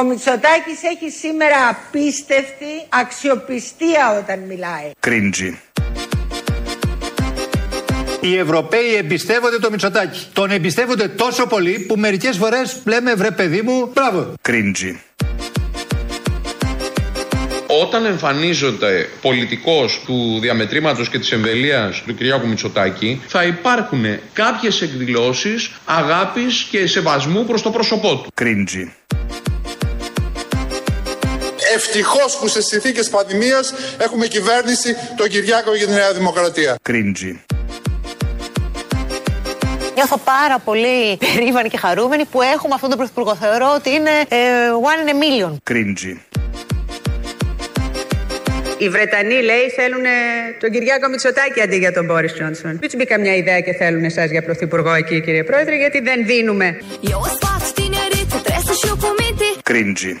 Ο Μητσοτάκης έχει σήμερα απίστευτη αξιοπιστία όταν μιλάει. Κρίντζι. Οι Ευρωπαίοι εμπιστεύονται το Μητσοτάκη. Τον εμπιστεύονται τόσο πολύ που μερικές φορές λέμε βρε παιδί μου, μπράβο. Κρίντζι. Όταν εμφανίζονται πολιτικός του διαμετρήματος και της εμβελίας του Κυριάκου Μητσοτάκη θα υπάρχουν κάποιες εκδηλώσεις αγάπης και σεβασμού προς το πρόσωπό του. Κρίντζι. Ευτυχώς που σε συνθήκες πανδημίας έχουμε κυβέρνηση τον Κυριάκο για τη Νέα Δημοκρατία. Κρίντζι. Νιώθω πάρα πολύ περήφανη και χαρούμενη που έχουμε αυτόν τον πρωθυπουργό. Θεωρώ ότι είναι ε, one in a million. Κρίντζι. Οι Βρετανοί, λέει, θέλουν τον Κυριάκο Μητσοτάκη αντί για τον Μπόρις Τζόνσον. Μην τους μπει καμιά ιδέα και θέλουν εσά για πρωθυπουργό εκεί, κύριε Πρόεδρε, γιατί δεν δίνουμε. Κρίντζι.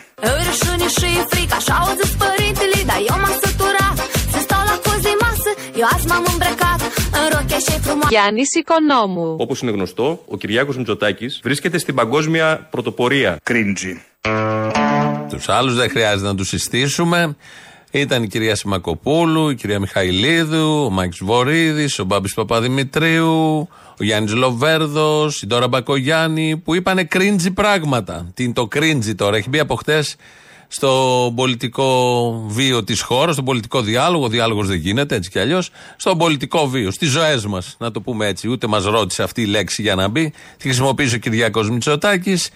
Γιάννη Οικονόμου. Όπω είναι γνωστό, ο Κυριάκο Μητσοτάκη βρίσκεται στην παγκόσμια πρωτοπορία. Κρίντζι. Τους άλλους δεν χρειάζεται να τους συστήσουμε. Ήταν η κυρία Σιμακοπούλου, η κυρία Μιχαηλίδου, ο Μάκη Βορύδης, ο Μπάμπης Παπαδημητρίου, ο Γιάννης Λοβέρδος, η Ντόρα Μπακογιάννη, που είπαν κρίντζι πράγματα. Τι είναι το κρίντζι τώρα, έχει μπει από χτες στο πολιτικό βίο της χώρας, στον πολιτικό διάλογο. Ο διάλογος δεν γίνεται έτσι κι αλλιώς. Στον πολιτικό βίο, στις ζωές μας, να το πούμε έτσι. Ούτε μας ρώτησε αυτή η λέξη για να μπει. Τη χρησιμοποίησε ο Κυριάκος Μητσοτάκης.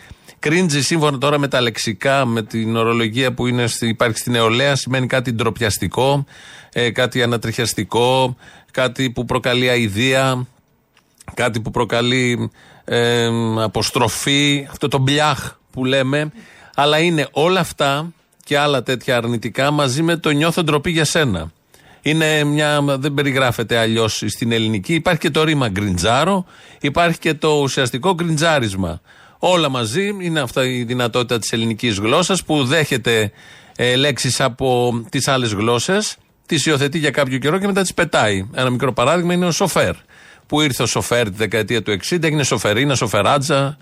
Κρίντζι, σύμφωνα τώρα με τα λεξικά, με την ορολογία που είναι, υπάρχει στην νεολαία, σημαίνει κάτι ντροπιαστικό, ε, κάτι ανατριχιαστικό, κάτι που προκαλεί αηδία, κάτι που προκαλεί ε, αποστροφή, αυτό το μπλιάχ που λέμε. Αλλά είναι όλα αυτά και άλλα τέτοια αρνητικά μαζί με το νιώθω ντροπή για σένα. Είναι μια, δεν περιγράφεται αλλιώς στην ελληνική. Υπάρχει και το ρήμα γκριντζάρο, υπάρχει και το ουσιαστικό γκριντζάρισμα. Όλα μαζί είναι αυτά η δυνατότητα της ελληνικής γλώσσας που δέχεται ε, λέξεις από τις άλλες γλώσσες, τις υιοθετεί για κάποιο καιρό και μετά τις πετάει. Ένα μικρό παράδειγμα είναι ο σοφέρ. Που ήρθε ο σοφέρ τη δεκαετία του 60, έγινε σοφερίνα, σοφεράτζα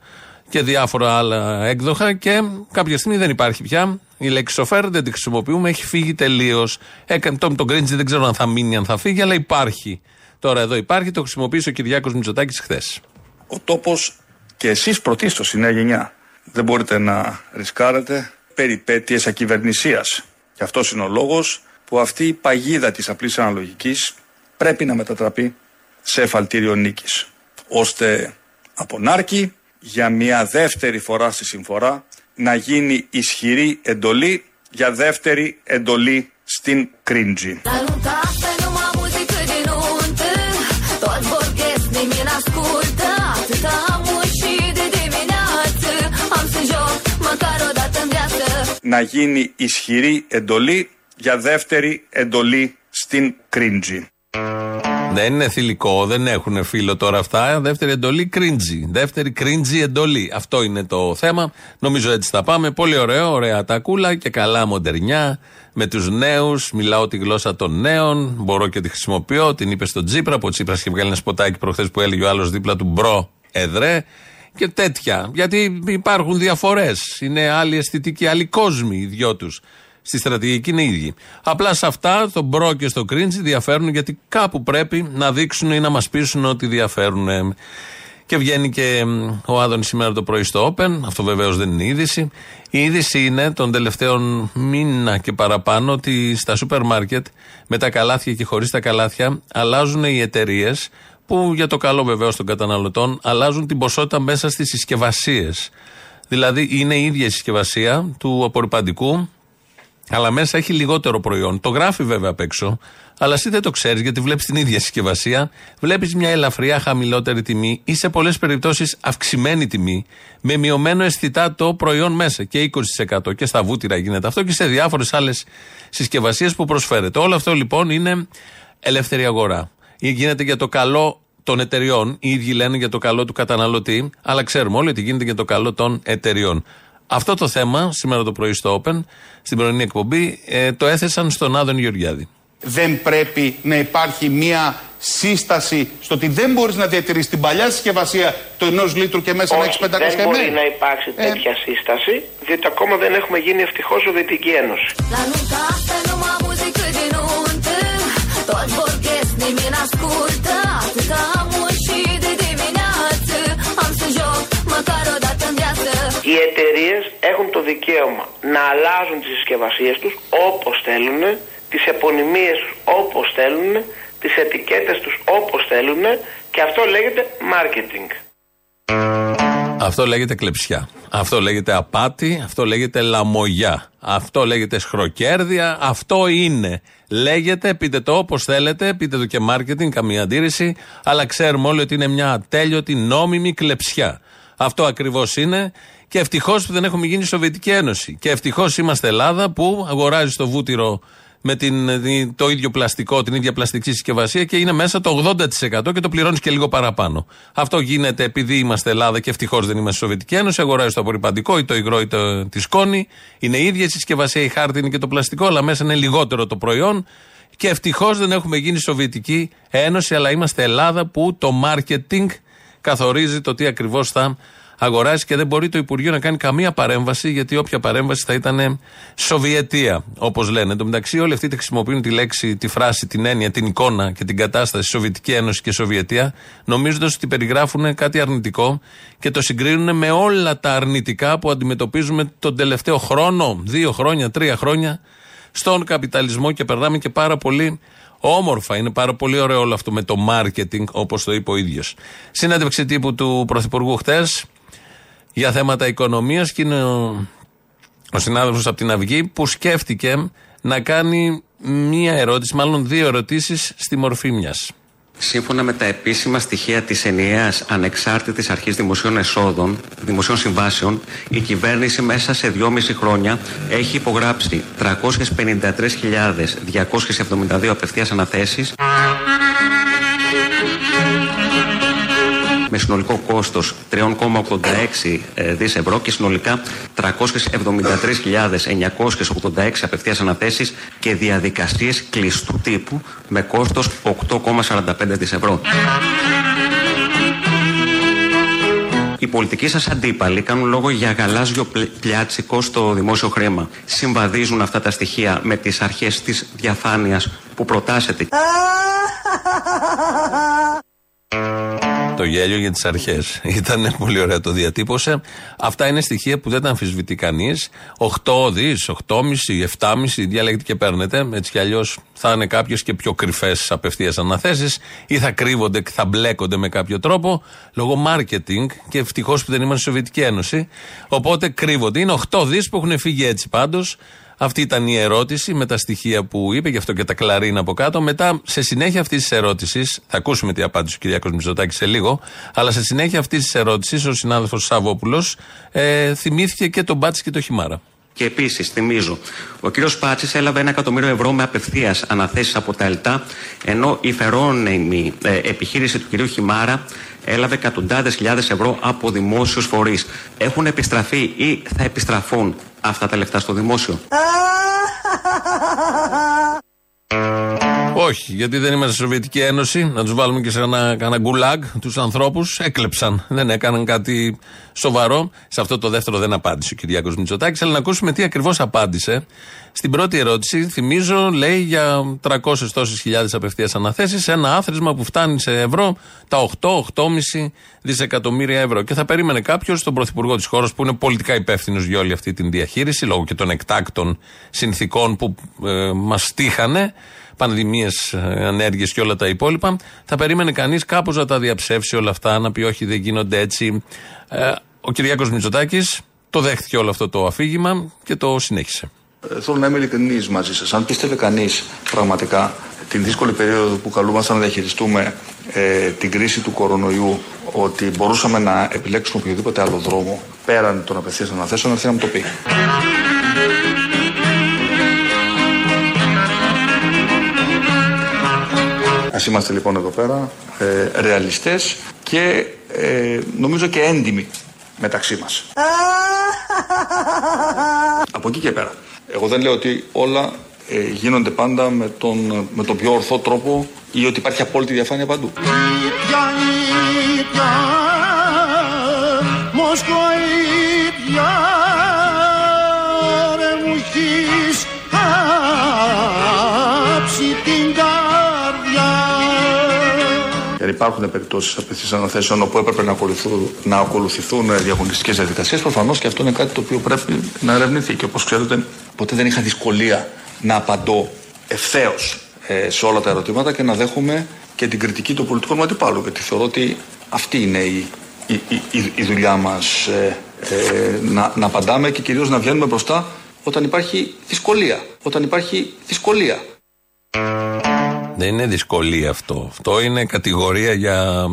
και διάφορα άλλα έκδοχα και κάποια στιγμή δεν υπάρχει πια. Η λέξη σοφέρ δεν τη χρησιμοποιούμε, έχει φύγει τελείως. Έκανε το, τον Γκρίντζι, δεν ξέρω αν θα μείνει, αν θα φύγει, αλλά υπάρχει. Τώρα εδώ υπάρχει, το χρησιμοποίησε ο Κυριάκος Μητσοτάκης χθες. Ο τόπος και εσείς πρωτίστως η νέα γενιά δεν μπορείτε να ρισκάρετε περιπέτειες ακυβερνησίας. Και αυτός είναι ο λόγος που αυτή η παγίδα της απλής αναλογικής πρέπει να μετατραπεί σε εφαλτήριο νίκης. Ώστε από νάρκη για μια δεύτερη φορά στη συμφορά να γίνει ισχυρή εντολή για δεύτερη εντολή στην κρίντζη. Να γίνει ισχυρή εντολή για δεύτερη εντολή στην cringy. Δεν είναι θηλυκό, δεν έχουν φίλο τώρα αυτά. Δεύτερη εντολή cringy. Δεύτερη cringy εντολή. Αυτό είναι το θέμα. Νομίζω έτσι θα πάμε. Πολύ ωραίο, ωραία ατακούλα και καλά μοντερνιά με τους νέους. Μιλάω τη γλώσσα των νέων. Μπορώ και τη χρησιμοποιώ. Την είπε στον Τσίπρα. Ο Τσίπρας είχε βγάλει ένα σποτάκι προχθές που έλεγε ο άλλος δίπλα του bro εδρέ και τέτοια. Γιατί υπάρχουν διαφορές. Είναι άλλοι αισθητικοί, άλλοι κόσμοι οι δυο τους. Στη στρατηγική είναι ίδιοι. Απλά σε αυτά, το bro και στο cringy διαφέρουν γιατί κάπου πρέπει να δείξουν ή να μας πείσουν ότι διαφέρουν. Και βγαίνει και ο Άδωνης σήμερα το πρωί στο Open. Αυτό βεβαίως δεν είναι είδηση. Η είδηση είναι τον τελευταίο μήνα και παραπάνω ότι στα σούπερ μάρκετ με τα καλάθια και χωρίς τα καλάθια αλλάζουν οι εταιρείες που για το καλό βεβαίως των καταναλωτών αλλάζουν την ποσότητα μέσα στις συσκευασίες. Δηλαδή είναι η ίδια η συσκευασία του απορριπαντικού, αλλά μέσα έχει λιγότερο προϊόν. Το γράφει βέβαια απ' έξω, αλλά εσύ δεν το ξέρεις γιατί βλέπεις την ίδια συσκευασία, βλέπεις μια ελαφριά χαμηλότερη τιμή ή σε πολλές περιπτώσεις αυξημένη τιμή, με μειωμένο αισθητά το προϊόν μέσα και 20% και στα βούτυρα γίνεται αυτό και σε διάφορες άλλες συσκευασίες που προσφέρεται. Όλο αυτό λοιπόν είναι ελεύθερη αγορά. Γίνεται για το καλό των εταιριών. Οι ίδιοι λένε για το καλό του καταναλωτή, αλλά ξέρουμε όλοι ότι γίνεται για το καλό των εταιριών. Αυτό το θέμα, σήμερα το πρωί στο Open, στην πρωινή εκπομπή, ε, το έθεσαν στον Άδων Γεωργιάδη. Δεν πρέπει να υπάρχει μία σύσταση στο ότι δεν μπορείς να διατηρήσει την παλιά συσκευασία του ενός λίτρου και μέσα να έχεις 500 δεν μπορεί ml. να υπάρξει Ε. τέτοια σύσταση, διότι ακόμα δεν έχουμε γίνει ευτυχώς Σοβιετική Ένωση. Vorbesc, nimeni n-ascultă Atâta am și de dimineață Am să joc măcar o dată în viață Οι εταιρείες έχουν το δικαίωμα να αλλάζουν τις συσκευασίες τους όπως θέλουν, τις επωνυμίες τους όπως θέλουν, τις ετικέτες τους όπως θέλουν και αυτό λέγεται marketing. Αυτό λέγεται κλεψιά. Αυτό λέγεται απάτη. Αυτό λέγεται λαμογιά. Αυτό λέγεται σχροκέρδια. Αυτό είναι. Λέγεται, πείτε το όπως θέλετε, πείτε το και marketing, καμία αντίρρηση. Αλλά ξέρουμε όλοι ότι είναι μια ατέλειωτη νόμιμη κλεψιά. Αυτό ακριβώς είναι. Και ευτυχώς που δεν έχουμε γίνει Σοβιετική Ένωση. Και ευτυχώς είμαστε Ελλάδα που αγοράζει το βούτυρο με την, το ίδιο πλαστικό, την ίδια πλαστική συσκευασία και είναι μέσα το 80% και το πληρώνεις και λίγο παραπάνω. Αυτό γίνεται επειδή είμαστε Ελλάδα και ευτυχώς δεν είμαστε Σοβιετική Ένωση. Αγοράζει το απορριπαντικό ή το υγρό ή το, τη σκόνη. Είναι η ίδια η συσκευασία, η χάρτινη και το πλαστικό, αλλά μέσα είναι λιγότερο το προϊόν. Και ευτυχώς δεν έχουμε γίνει Σοβιετική Ένωση, αλλά είμαστε Ελλάδα που το marketing καθορίζει το τι ακριβώς θα αγοράσει και δεν μπορεί το Υπουργείο να κάνει καμία παρέμβαση, γιατί όποια παρέμβαση θα ήταν Σοβιετία, όπως λένε. Εν τω μεταξύ, όλοι αυτοί χρησιμοποιούν τη λέξη, τη φράση, την έννοια, την εικόνα και την κατάσταση Σοβιετική Ένωση και Σοβιετία, νομίζοντας ότι περιγράφουν κάτι αρνητικό και το συγκρίνουν με όλα τα αρνητικά που αντιμετωπίζουμε τον τελευταίο χρόνο, δύο χρόνια, τρία χρόνια, στον καπιταλισμό και περνάμε και πάρα πολύ Όμορφα, είναι πάρα πολύ ωραίο όλο αυτό με το marketing, όπως το είπε ο ίδιος. Συνέντευξη τύπου του Πρωθυπουργού χτε για θέματα οικονομίας και είναι ο, ο συνάδελφος από την Αυγή που σκέφτηκε να κάνει μία ερώτηση, μάλλον δύο ερωτήσεις στη μορφή μιας. Σύμφωνα με τα επίσημα στοιχεία της ενιαίας ανεξάρτητης αρχής δημοσίων εσόδων, δημοσίων συμβάσεων, η κυβέρνηση μέσα σε δυόμιση χρόνια έχει υπογράψει 353.272 απευθείας αναθέσεις με συνολικό κόστος 3,86 ε, δις ευρώ και συνολικά 373.986 απευθείας αναθέσεις και διαδικασίες κλειστού τύπου με κόστος 8,45 δις ευρώ. Οι πολιτικοί σας αντίπαλοι κάνουν λόγο για γαλάζιο πλ- πλιάτσικο στο δημόσιο χρήμα. Συμβαδίζουν αυτά τα στοιχεία με τις αρχές της διαφάνειας που προτάσετε. Το γέλιο για τις αρχές. Ήταν πολύ ωραία το διατύπωσε. Αυτά είναι στοιχεία που δεν τα αμφισβητεί κανείς. 8 δις, 8,5, 7,5, διαλέγετε και παίρνετε. Έτσι κι αλλιώς θα είναι κάποιες και πιο κρυφές απευθείας αναθέσεις ή θα κρύβονται και θα μπλέκονται με κάποιο τρόπο λόγω marketing και ευτυχώς που δεν είμαστε στη Σοβιετική Ένωση. Οπότε κρύβονται. Είναι 8 δις που έχουν φύγει έτσι πάντως. Αυτή ήταν η ερώτηση με τα στοιχεία που είπε, γι' αυτό και τα κλαρίνα από κάτω. Μετά, σε συνέχεια αυτής της ερώτησης, θα ακούσουμε τι απάντησε ο Κυριάκος Μητσοτάκης σε λίγο, αλλά σε συνέχεια αυτής της ερώτησης, ο συνάδελφος Σαββόπουλος ε, θυμήθηκε και τον Μπάτση και το Χιμάρα. Και επίσης, θυμίζω, ο κ. Πάτσης έλαβε ένα εκατομμύριο ευρώ με απευθείας αναθέσεις από τα ΕΛΤΑ, ενώ η φερόνιμη ε, επιχείρηση του κ. Χιμάρα έλαβε εκατοντάδες χιλιάδες ευρώ από δημόσιους φορείς. Έχουν επιστραφεί ή θα επιστραφούν αυτά τα λεφτά στο δημόσιο; Όχι, γιατί δεν είμαστε Σοβιετική Ένωση. Να τους βάλουμε και σε ένα, ένα γκουλάγ τους ανθρώπους. Έκλεψαν. Δεν έκαναν κάτι σοβαρό. Σε αυτό το δεύτερο δεν απάντησε ο Κυριάκος Μητσοτάκης. Αλλά να ακούσουμε τι ακριβώς απάντησε. Στην πρώτη ερώτηση, θυμίζω, λέει για 300 τόσες χιλιάδες απευθείας αναθέσεις. Ένα άθροισμα που φτάνει σε ευρώ τα 8-8,5 δισεκατομμύρια ευρώ. Και θα περίμενε κάποιος τον πρωθυπουργό της χώρας που είναι πολιτικά υπεύθυνος για όλη αυτή την διαχείριση, λόγω και των εκτάκτων συνθήκων που ε, μας τύχανε πανδημίες, ανέργειες και όλα τα υπόλοιπα. Θα περίμενε κανείς κάπως να τα διαψεύσει όλα αυτά, να πει όχι, δεν γίνονται έτσι. Ε, ο Κυριάκος Μητσοτάκης το δέχτηκε όλο αυτό το αφήγημα και το συνέχισε. Ε, Θέλω να είμαι ειλικρινής μαζί σας. Αν πίστευε κανείς πραγματικά την δύσκολη περίοδο που καλούμασταν να διαχειριστούμε ε, την κρίση του κορονοϊού, ότι μπορούσαμε να επιλέξουμε οποιοδήποτε άλλο δρόμο πέραν των απευθείας αναθέσεων, έρθει να μου το πει. Ας είμαστε λοιπόν εδώ πέρα ε, ρεαλιστές και ε, νομίζω και έντιμοι μεταξύ μας. Από εκεί και πέρα. Εγώ δεν λέω ότι όλα ε, γίνονται πάντα με τον, με τον πιο ορθό τρόπο ή ότι υπάρχει απόλυτη διαφάνεια παντού. Γιατί υπάρχουν περιπτώσεις απευθεία αναθέσεων όπου έπρεπε να ακολουθούν, να ακολουθηθούν διαγωνιστικές διαδικασίες. Προφανώς και αυτό είναι κάτι το οποίο πρέπει να ερευνηθεί. Και όπως ξέρετε, ποτέ δεν είχα δυσκολία να απαντώ ευθέως ε, σε όλα τα ερωτήματα και να δέχομαι και την κριτική των πολιτικών μου αντιπάλων. Γιατί θεωρώ ότι αυτή είναι η, η, η, η δουλειά μας. Ε, ε, να, να απαντάμε και κυρίως να βγαίνουμε μπροστά όταν υπάρχει δυσκολία. Όταν υπάρχει δυσκολία. Δεν είναι δυσκολία αυτό. Αυτό είναι κατηγορία για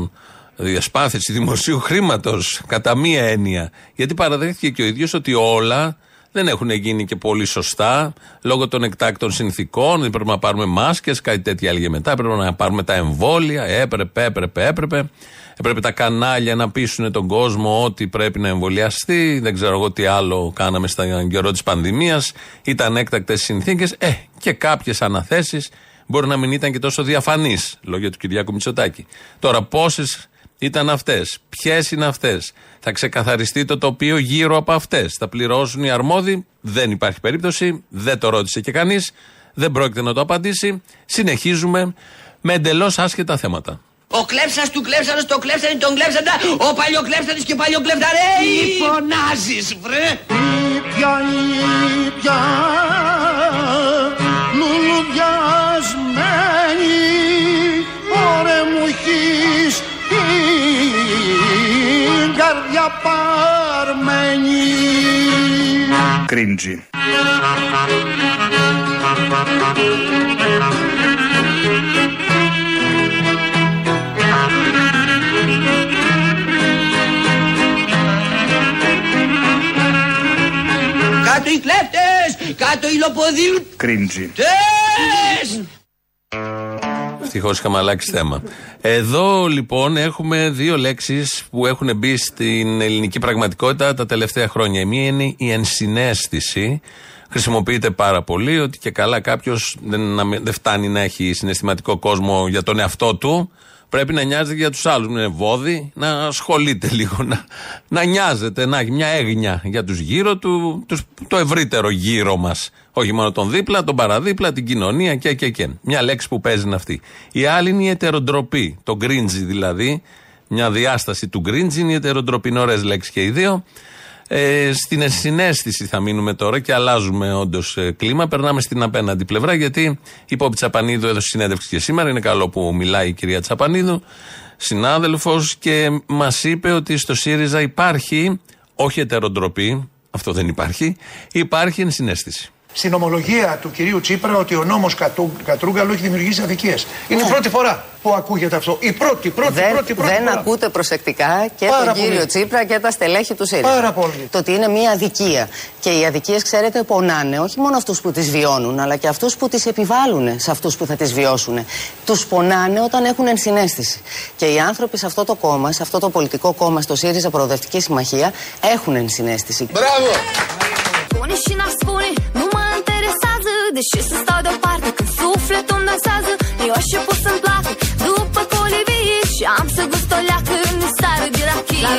διασπάθηση δημοσίου χρήματος. Κατά μία έννοια. Γιατί παραδέχτηκε και ο ίδιος ότι όλα δεν έχουν γίνει και πολύ σωστά λόγω των εκτάκτων συνθήκων. Δεν πρέπει να πάρουμε μάσκες, κάτι τέτοια έλεγε μετά. Πρέπει να πάρουμε τα εμβόλια. Έπρεπε, έπρεπε, έπρεπε. Έπρεπε τα κανάλια να πείσουν τον κόσμο ότι πρέπει να εμβολιαστεί. Δεν ξέρω εγώ τι άλλο κάναμε στα καιρό της πανδημίας. Ήταν έκτακτες συνθήκες. Ε, και κάποιες αναθέσεις μπορεί να μην ήταν και τόσο διαφανεί, λόγια του Κυριάκου Μητσοτάκη. Τώρα, πόσες ήταν αυτές, ποιες είναι αυτές, θα ξεκαθαριστεί το τοπίο γύρω από αυτές, θα πληρώσουν οι αρμόδιοι, δεν υπάρχει περίπτωση, δεν το ρώτησε και κανείς, δεν πρόκειται να το απαντήσει. Συνεχίζουμε με εντελώς άσχετα θέματα. Ο κλέψας του κλέψανο, το κλέψανε, τον κλέψαντα. Ο παλιοκλέψανο και ο παλιοκλέφταρε. Τι φωνάζεις, βρε! Ήπια, ήπια, λουλουδιασμένη, ωρε μου έχεις την καρδιά παρμένη. Κρίντζι. Κάτω οι κλέφτες! Κάτω οι λοποδίου! Κρίντζι. Τες! Ευτυχώς είχαμε αλλάξει θέμα. Εδώ λοιπόν έχουμε δύο λέξεις που έχουν μπει στην ελληνική πραγματικότητα τα τελευταία χρόνια. Η μία είναι η ενσυναίσθηση. Χρησιμοποιείται πάρα πολύ ότι και καλά κάποιος δεν, να μην- δεν φτάνει να έχει συναισθηματικό κόσμο για τον εαυτό του. Πρέπει να νοιάζεται για τους άλλους. Είναι βόδι, να ασχολείται λίγο, να, να νοιάζεται, να έχει μια έγνοια για τους γύρω του, τους, το ευρύτερο γύρω μας. Όχι μόνο τον δίπλα, τον παραδίπλα, την κοινωνία και, και, και. Μια λέξη που παίζει είναι αυτή. Η άλλη είναι η ετεροντροπή. Το γκρίντζι δηλαδή. Μια διάσταση του γκρίντζι είναι η ετεροντροπή. Είναι ωραίες λέξεις και οι δύο. Ε, στην ενσυναίσθηση θα μείνουμε τώρα και αλλάζουμε όντως κλίμα. Περνάμε στην απέναντι πλευρά γιατί η Πόπη Τσαπανίδου έδωσε συνέντευξη και σήμερα. Είναι καλό που μιλάει η κυρία Τσαπανίδου, συνάδελφος, και μας είπε ότι στο ΣΥΡΙΖΑ υπάρχει όχι ετεροντροπή, αυτό δεν υπάρχει, υπάρχει ενσυναίσθηση. Στην ομολογία του κυρίου Τσίπρα ότι ο νόμος Κατού, Κατρούγκαλου έχει δημιουργήσει αδικίες. Είναι η πρώτη φορά που ακούγεται αυτό. Η πρώτη, πρώτη, δεν πρώτη, πρώτη δεν φορά. ακούτε προσεκτικά και Πάρα τον πολύ. κύριο Τσίπρα και τα στελέχη του ΣΥΡΙΖΑ. Πάρα πολύ. Το ότι είναι μια αδικία. Και οι αδικίες, ξέρετε, πονάνε όχι μόνο αυτούς που τις βιώνουν, αλλά και αυτούς που τις επιβάλλουν σε αυτούς που θα τις βιώσουν. Τους πονάνε όταν έχουν ενσυναίσθηση. Και οι άνθρωποι σε αυτό το κόμμα, σε αυτό το πολιτικό κόμμα, στο ΣΥΡΙΖΑ Προοδευτική Συμμαχία, έχουν ενσυναίσθηση. Μπράβο! De ce să stau deoparte când sufletul îmi dansează? Eu așa pot să-mi placă după colivii și am să gust o leacă în sară de rachii. La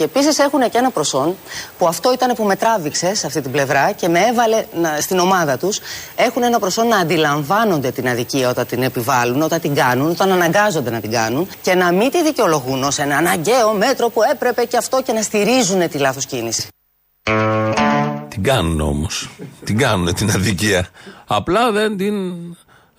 Και επίσης έχουν και ένα προσόν που αυτό ήταν που με τράβηξε σε αυτή την πλευρά και με έβαλε να- στην ομάδα τους. Έχουν ένα προσόν να αντιλαμβάνονται την αδικία όταν την επιβάλλουν, όταν την κάνουν, όταν αναγκάζονται να την κάνουν και να μην τη δικαιολογούν ως ένα αναγκαίο μέτρο που έπρεπε και αυτό και να στηρίζουν τη λάθος κίνηση. Την κάνουν όμως. Την κάνουν την αδικία. Απλά δεν την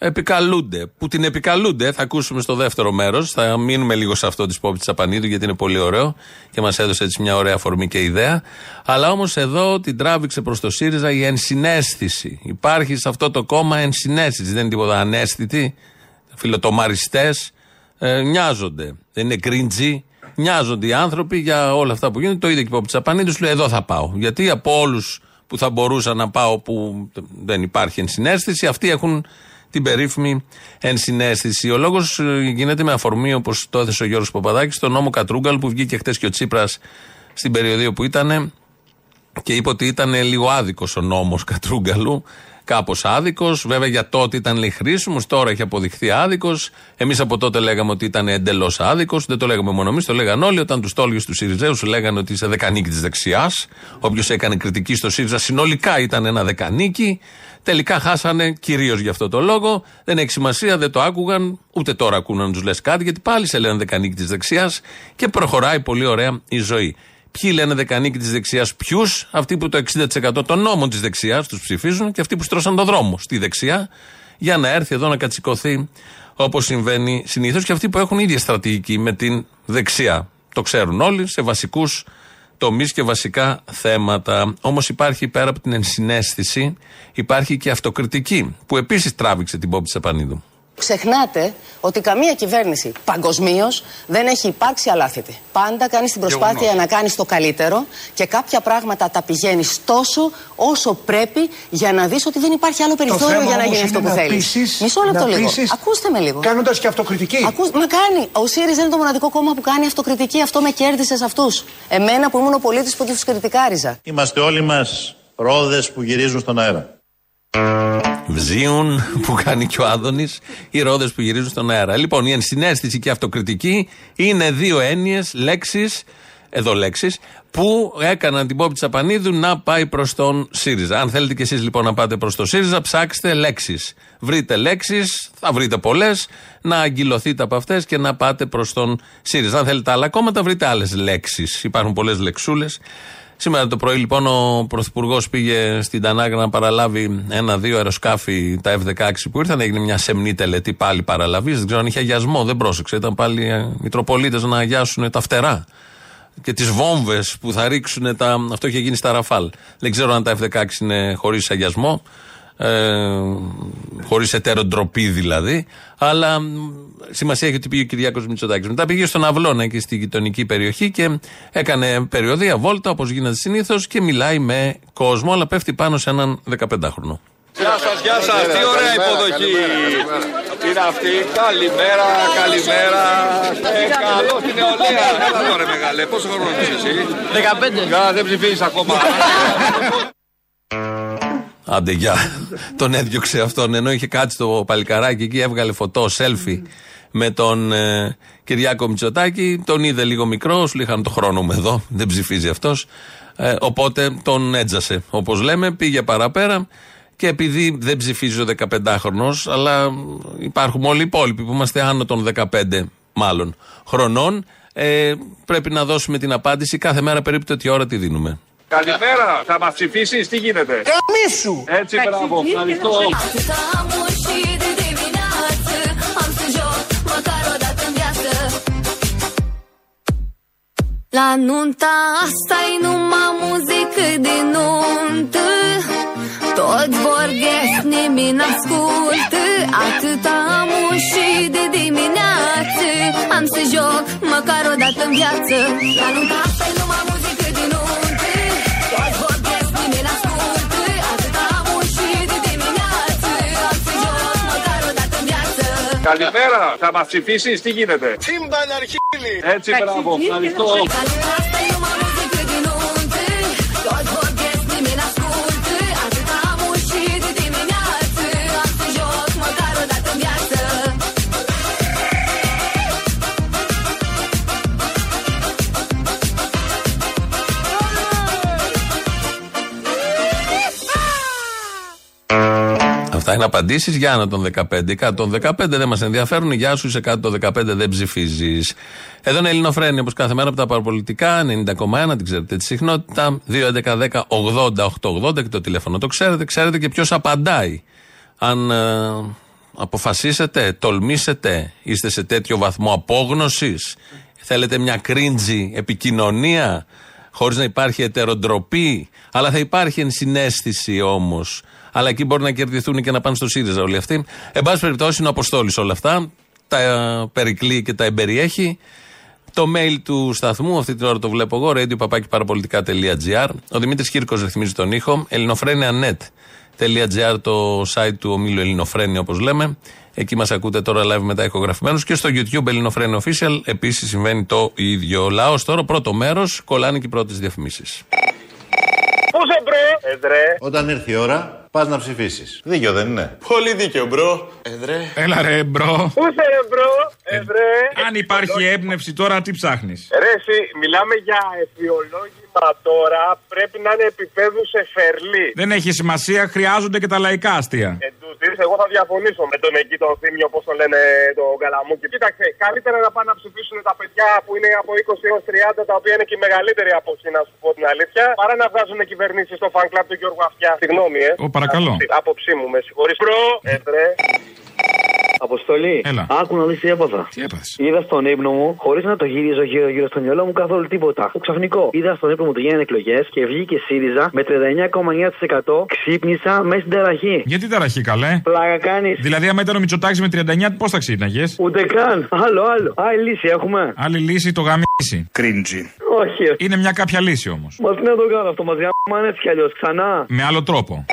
επικαλούνται. Που την επικαλούνται, θα ακούσουμε στο δεύτερο μέρος. Θα μείνουμε λίγο σε αυτό της Πόπη Τσαπανίδου, γιατί είναι πολύ ωραίο και μας έδωσε έτσι μια ωραία αφορμή και ιδέα. Αλλά όμως εδώ την τράβηξε προς το ΣΥΡΙΖΑ η ενσυναίσθηση. Υπάρχει σε αυτό το κόμμα ενσυναίσθηση. Δεν είναι τίποτα ανέστητη. Φιλοτομαριστές ε, νοιάζονται. Δεν είναι κρίντζι. Νοιάζονται οι άνθρωποι για όλα αυτά που γίνονται. Το είδε και η Πόπη Τσαπανίδου. Λέει: Εδώ θα πάω. Γιατί από όλους που θα μπορούσα να πάω που δεν υπάρχει ενσυναίσθηση, αυτοί έχουν την περίφημη ενσυναίσθηση. Ο λόγος γίνεται με αφορμή, όπως το έθεσε ο Γιώργος Παπαδάκης, στον νόμο Κατρούγκαλ που βγήκε χτες και ο Τσίπρας στην περιοδία που ήταν και είπε ότι ήταν λίγο άδικος ο νόμος Κατρούγκαλου. Κάπως άδικος. Βέβαια για τότε ήταν λέει χρήσιμος, τώρα έχει αποδειχθεί άδικος. Εμείς από τότε λέγαμε ότι ήταν εντελώς άδικος. Δεν το λέγαμε μόνο εμείς, το λέγαν όλοι. Όταν τους τόλγε τους Σιριζέους λέγανε ότι είσαι δεκανίκη της δεξιάς. Όποιος έκανε κριτική στο ΣΥΡΙΖΑ συνολικά ήταν ένα δεκανίκη. Τελικά χάσανε κυρίως γι' αυτό το λόγο. Δεν έχει σημασία, δεν το άκουγαν, ούτε τώρα ακούνε να τους λες κάτι, γιατί πάλι σε λένε δεκανίκη της δεξιάς και προχωράει πολύ ωραία η ζωή. Ποιοι λένε δεκανίκη της δεξιάς, ποιους, αυτοί που το 60% των νόμων της δεξιάς τους ψηφίζουν και αυτοί που στρώσαν τον δρόμο στη δεξιά για να έρθει εδώ να κατσικωθεί όπως συμβαίνει συνήθως και αυτοί που έχουν ίδια στρατηγική με την δεξιά. Το ξέρουν όλοι σε βασικούς τομείς και βασικά θέματα. Όμως υπάρχει πέρα από την ενσυναίσθηση, υπάρχει και αυτοκριτική που επίσης τράβηξε την Πόπη Τσαπανίδου. Ξεχνάτε ότι καμία κυβέρνηση παγκοσμίως δεν έχει υπάρξει αλάθητη. Πάντα κάνει την προσπάθεια Γεγονός. να κάνει το καλύτερο και κάποια πράγματα τα πηγαίνεις τόσο όσο πρέπει για να δεις ότι δεν υπάρχει άλλο περιθώριο θέμα για να όμως γίνει αυτό είναι που να θέλεις. πείσεις- Μισό λεπτό να λίγο. πείσεις Ακούστε με λίγο. κάνοντας και αυτοκριτική. Ακούς, μα κάνει. Ο ΣΥΡΙΖΑ είναι το μοναδικό κόμμα που κάνει αυτοκριτική. Αυτό με κέρδισε σε αυτούς. Εμένα που ήμουν ο πολίτης που τους κριτικάριζα. Είμαστε όλοι μας ρόδες που γυρίζουν στον αέρα. Βζίουν που κάνει και ο Άδωνης, οι ρόδες που γυρίζουν στον αέρα. Λοιπόν, η ενσυναίσθηση και η αυτοκριτική είναι δύο έννοιες, λέξεις, εδώ λέξεις, που έκαναν την Πόπη Τσαπανίδου να πάει προς τον ΣΥΡΙΖΑ. Αν θέλετε κι εσείς λοιπόν να πάτε προς τον ΣΥΡΙΖΑ, ψάξτε λέξεις. Βρείτε λέξεις, θα βρείτε πολλές, να αγκυλωθείτε από αυτές και να πάτε προς τον ΣΥΡΙΖΑ. Αν θέλετε άλλα κόμματα, βρείτε άλλες λέξεις. Υπάρχουν πολλές λεξούλες. Σήμερα το πρωί λοιπόν ο Πρωθυπουργός πήγε στην Τανάγρα να παραλάβει ένα-δύο αεροσκάφη τα F-16 που ήρθαν. Έγινε μια σεμνή τελετή πάλι παραλαβής. Δεν ξέρω αν είχε αγιασμό, δεν πρόσεξε. Ήταν πάλι ε, Μητροπολίτες να αγιάσουν τα φτερά και τις βόμβες που θα ρίξουν. Τα... Αυτό είχε γίνει στα Ραφάλ. Δεν ξέρω αν τα F-16 είναι χωρίς αγιασμό. Ε, Χωρίς εταίρο ντροπή δηλαδή. Αλλά μ, σημασία έχει ότι πήγε ο Κυριάκος Μητσοτάκης. Μετά πήγε στον Αυλώνα εκεί στη γειτονική περιοχή και έκανε περιοδία, βόλτα όπως γίνεται συνήθως και μιλάει με κόσμο. Αλλά πέφτει πάνω σε έναν 15χρονο. Γεια σας, γεια σας. Τι ωραία υποδοχή. Είναι αυτή. Καλημέρα, καλημέρα. Ε, καλό στην νεολαία. Έλα τώρα, μεγάλε. Πόσο χρόνο είσαι εσύ, 15. Γεια, δεν ψηφίζεις ακόμα. Άντε, γεια. τον έδιωξε αυτόν. Ενώ είχε κάτσει το παλικαράκι εκεί, έβγαλε φωτό, selfie με τον ε, Κυριάκο Μητσοτάκη. Τον είδε λίγο μικρός, σου είχαν το χρόνο μου εδώ, δεν ψηφίζει αυτός. Ε, οπότε τον έτζασε. Όπως λέμε, πήγε παραπέρα. Και επειδή δεν ψηφίζει ο 15χρονο, αλλά υπάρχουν όλοι οι υπόλοιποι που είμαστε άνω των 15 μάλλον χρονών, ε, πρέπει να δώσουμε την απάντηση κάθε μέρα περίπου τέτοια ώρα τη δίνουμε. Καλημέρα. Θα μα ψηφίσει, τι γίνεται. Καμίσου! Έτσι, μπράβο. Ευχαριστώ. Atâta mușii de dimineață Am să joc măcar o dată în viață La nunta asta e numai muzică de nuntă Toți vorbesc, nimeni n-ascultă Atâta mușii de dimineață Am să joc măcar o dată în viață La nunta asta e numai Καλημέρα. Θα μας ψηφίσεις, τι γίνεται; Τσίμπαν αρχίλη! Έτσι, μπράβο. Ευχαριστώ. Αυτά είναι απαντήσεις για άνω των 15. Κάτω των 15 δεν μας ενδιαφέρουν. Γεια σου, είσαι κάτω των 15 δεν ψηφίζεις. Εδώ είναι Ελληνοφρένη όπως κάθε μέρα από τα παραπολιτικά. 90,1, την ξέρετε τη συχνότητα. 2.11.10.80.880 και το τηλέφωνο το ξέρετε. Ξέρετε και ποιος απαντάει. Αν ε, αποφασίσετε, τολμήσετε, είστε σε τέτοιο βαθμό απόγνωσης, θέλετε μια κρίντζι επικοινωνία, χωρίς να υπάρχει ετεροντροπή, αλλά θα υπάρχει ενσυναίσθηση όμως. Αλλά εκεί μπορεί να κερδιθούν και να πάνε στο ΣΥΡΙΖΑ όλοι αυτοί. Εν πάση περιπτώσει, είναι ο Αποστόλης όλα αυτά. Τα ε, περικλεί και τα εμπεριέχει. Το mail του σταθμού, αυτή την ώρα το βλέπω εγώ, radio.parapolitica.gr. Ο Δημήτρης Κύρκος ρυθμίζει τον ήχο. Ελληνοφρένια.net το site του ομίλου Ελληνοφρένη, όπως λέμε. Εκεί μας ακούτε τώρα live μετά ηχογραφημένους και στο YouTube Ελληνοφρένη Official επίσης συμβαίνει το ίδιο. Λαός τώρα, πρώτο μέρος, κολλάνε και οι πρώτες διαφημίσεις. Πού 'σαι bro! Εδρέ. Όταν έρθει η ώρα, πας να ψηφίσεις. Δίκιο δεν είναι. Πολύ δίκαιο, bro. Εδρέ. Έλα ρε bro. Πού 'σαι ρε bro! Εδρέ. Αν υπάρχει έμπνευση τώρα, τι ψάχνεις; Ρε εσύ, μιλάμε για ευφυολόγημα τώρα. Πρέπει να είναι επίπεδου Σεφερλή. Δεν έχει σημασία, χρειάζονται και τα λαϊκά αστεία. Εν τούτοις, εγώ θα διαφωνήσω με τον εκεί τον Θύμιο, πώς το λένε το Καλαμούκι. Κοίταξε, καλύτερα να πάνε να ψηφίσουν τα παιδιά που είναι από 20 έως 30, τα οποία είναι και οι μεγαλύτεροι από εσύ, να σου πω την αλήθεια, παρά να βγάζουν κυβερνήσεις στο fan club του Γιώργου Αυτιά. Συγγνώμη, ε. Ω, παρακαλώ. Άποψή μου, με συγχωρείς. Προ, εδρέ. Αποστολή. Έλα. Άκου να δεις τι έπαθα. Τι έπαθες; Είδα στον ύπνο μου, χωρίς να το γύριζω γύρω-γύρω στο μυαλό μου καθόλου τίποτα. Το ξαφνικό. Είδα στον ύπνο μου ότι γίνανε εκλογές και βγήκε ΣΥΡΙΖΑ με 39,9%. Ξύπνησα μέσα στην ταραχή. Γιατί ταραχή, καλέ; Πλάκα κάνεις. Δηλαδή, άμα ήταν ο Μητσοτάκης με 39, πώς θα ξύπναγες; Ούτε καν. Άλλο, άλλο. Άλλη λύση έχουμε. Άλλη λύση το γαμίσι. Κρίντζι. Όχι. Είναι μια κάποια λύση όμως. Μας τι να το κάνω αυτό, μας γάμανε έτσι κι αλλιώς. Ξανά. Με άλλο τρόπο.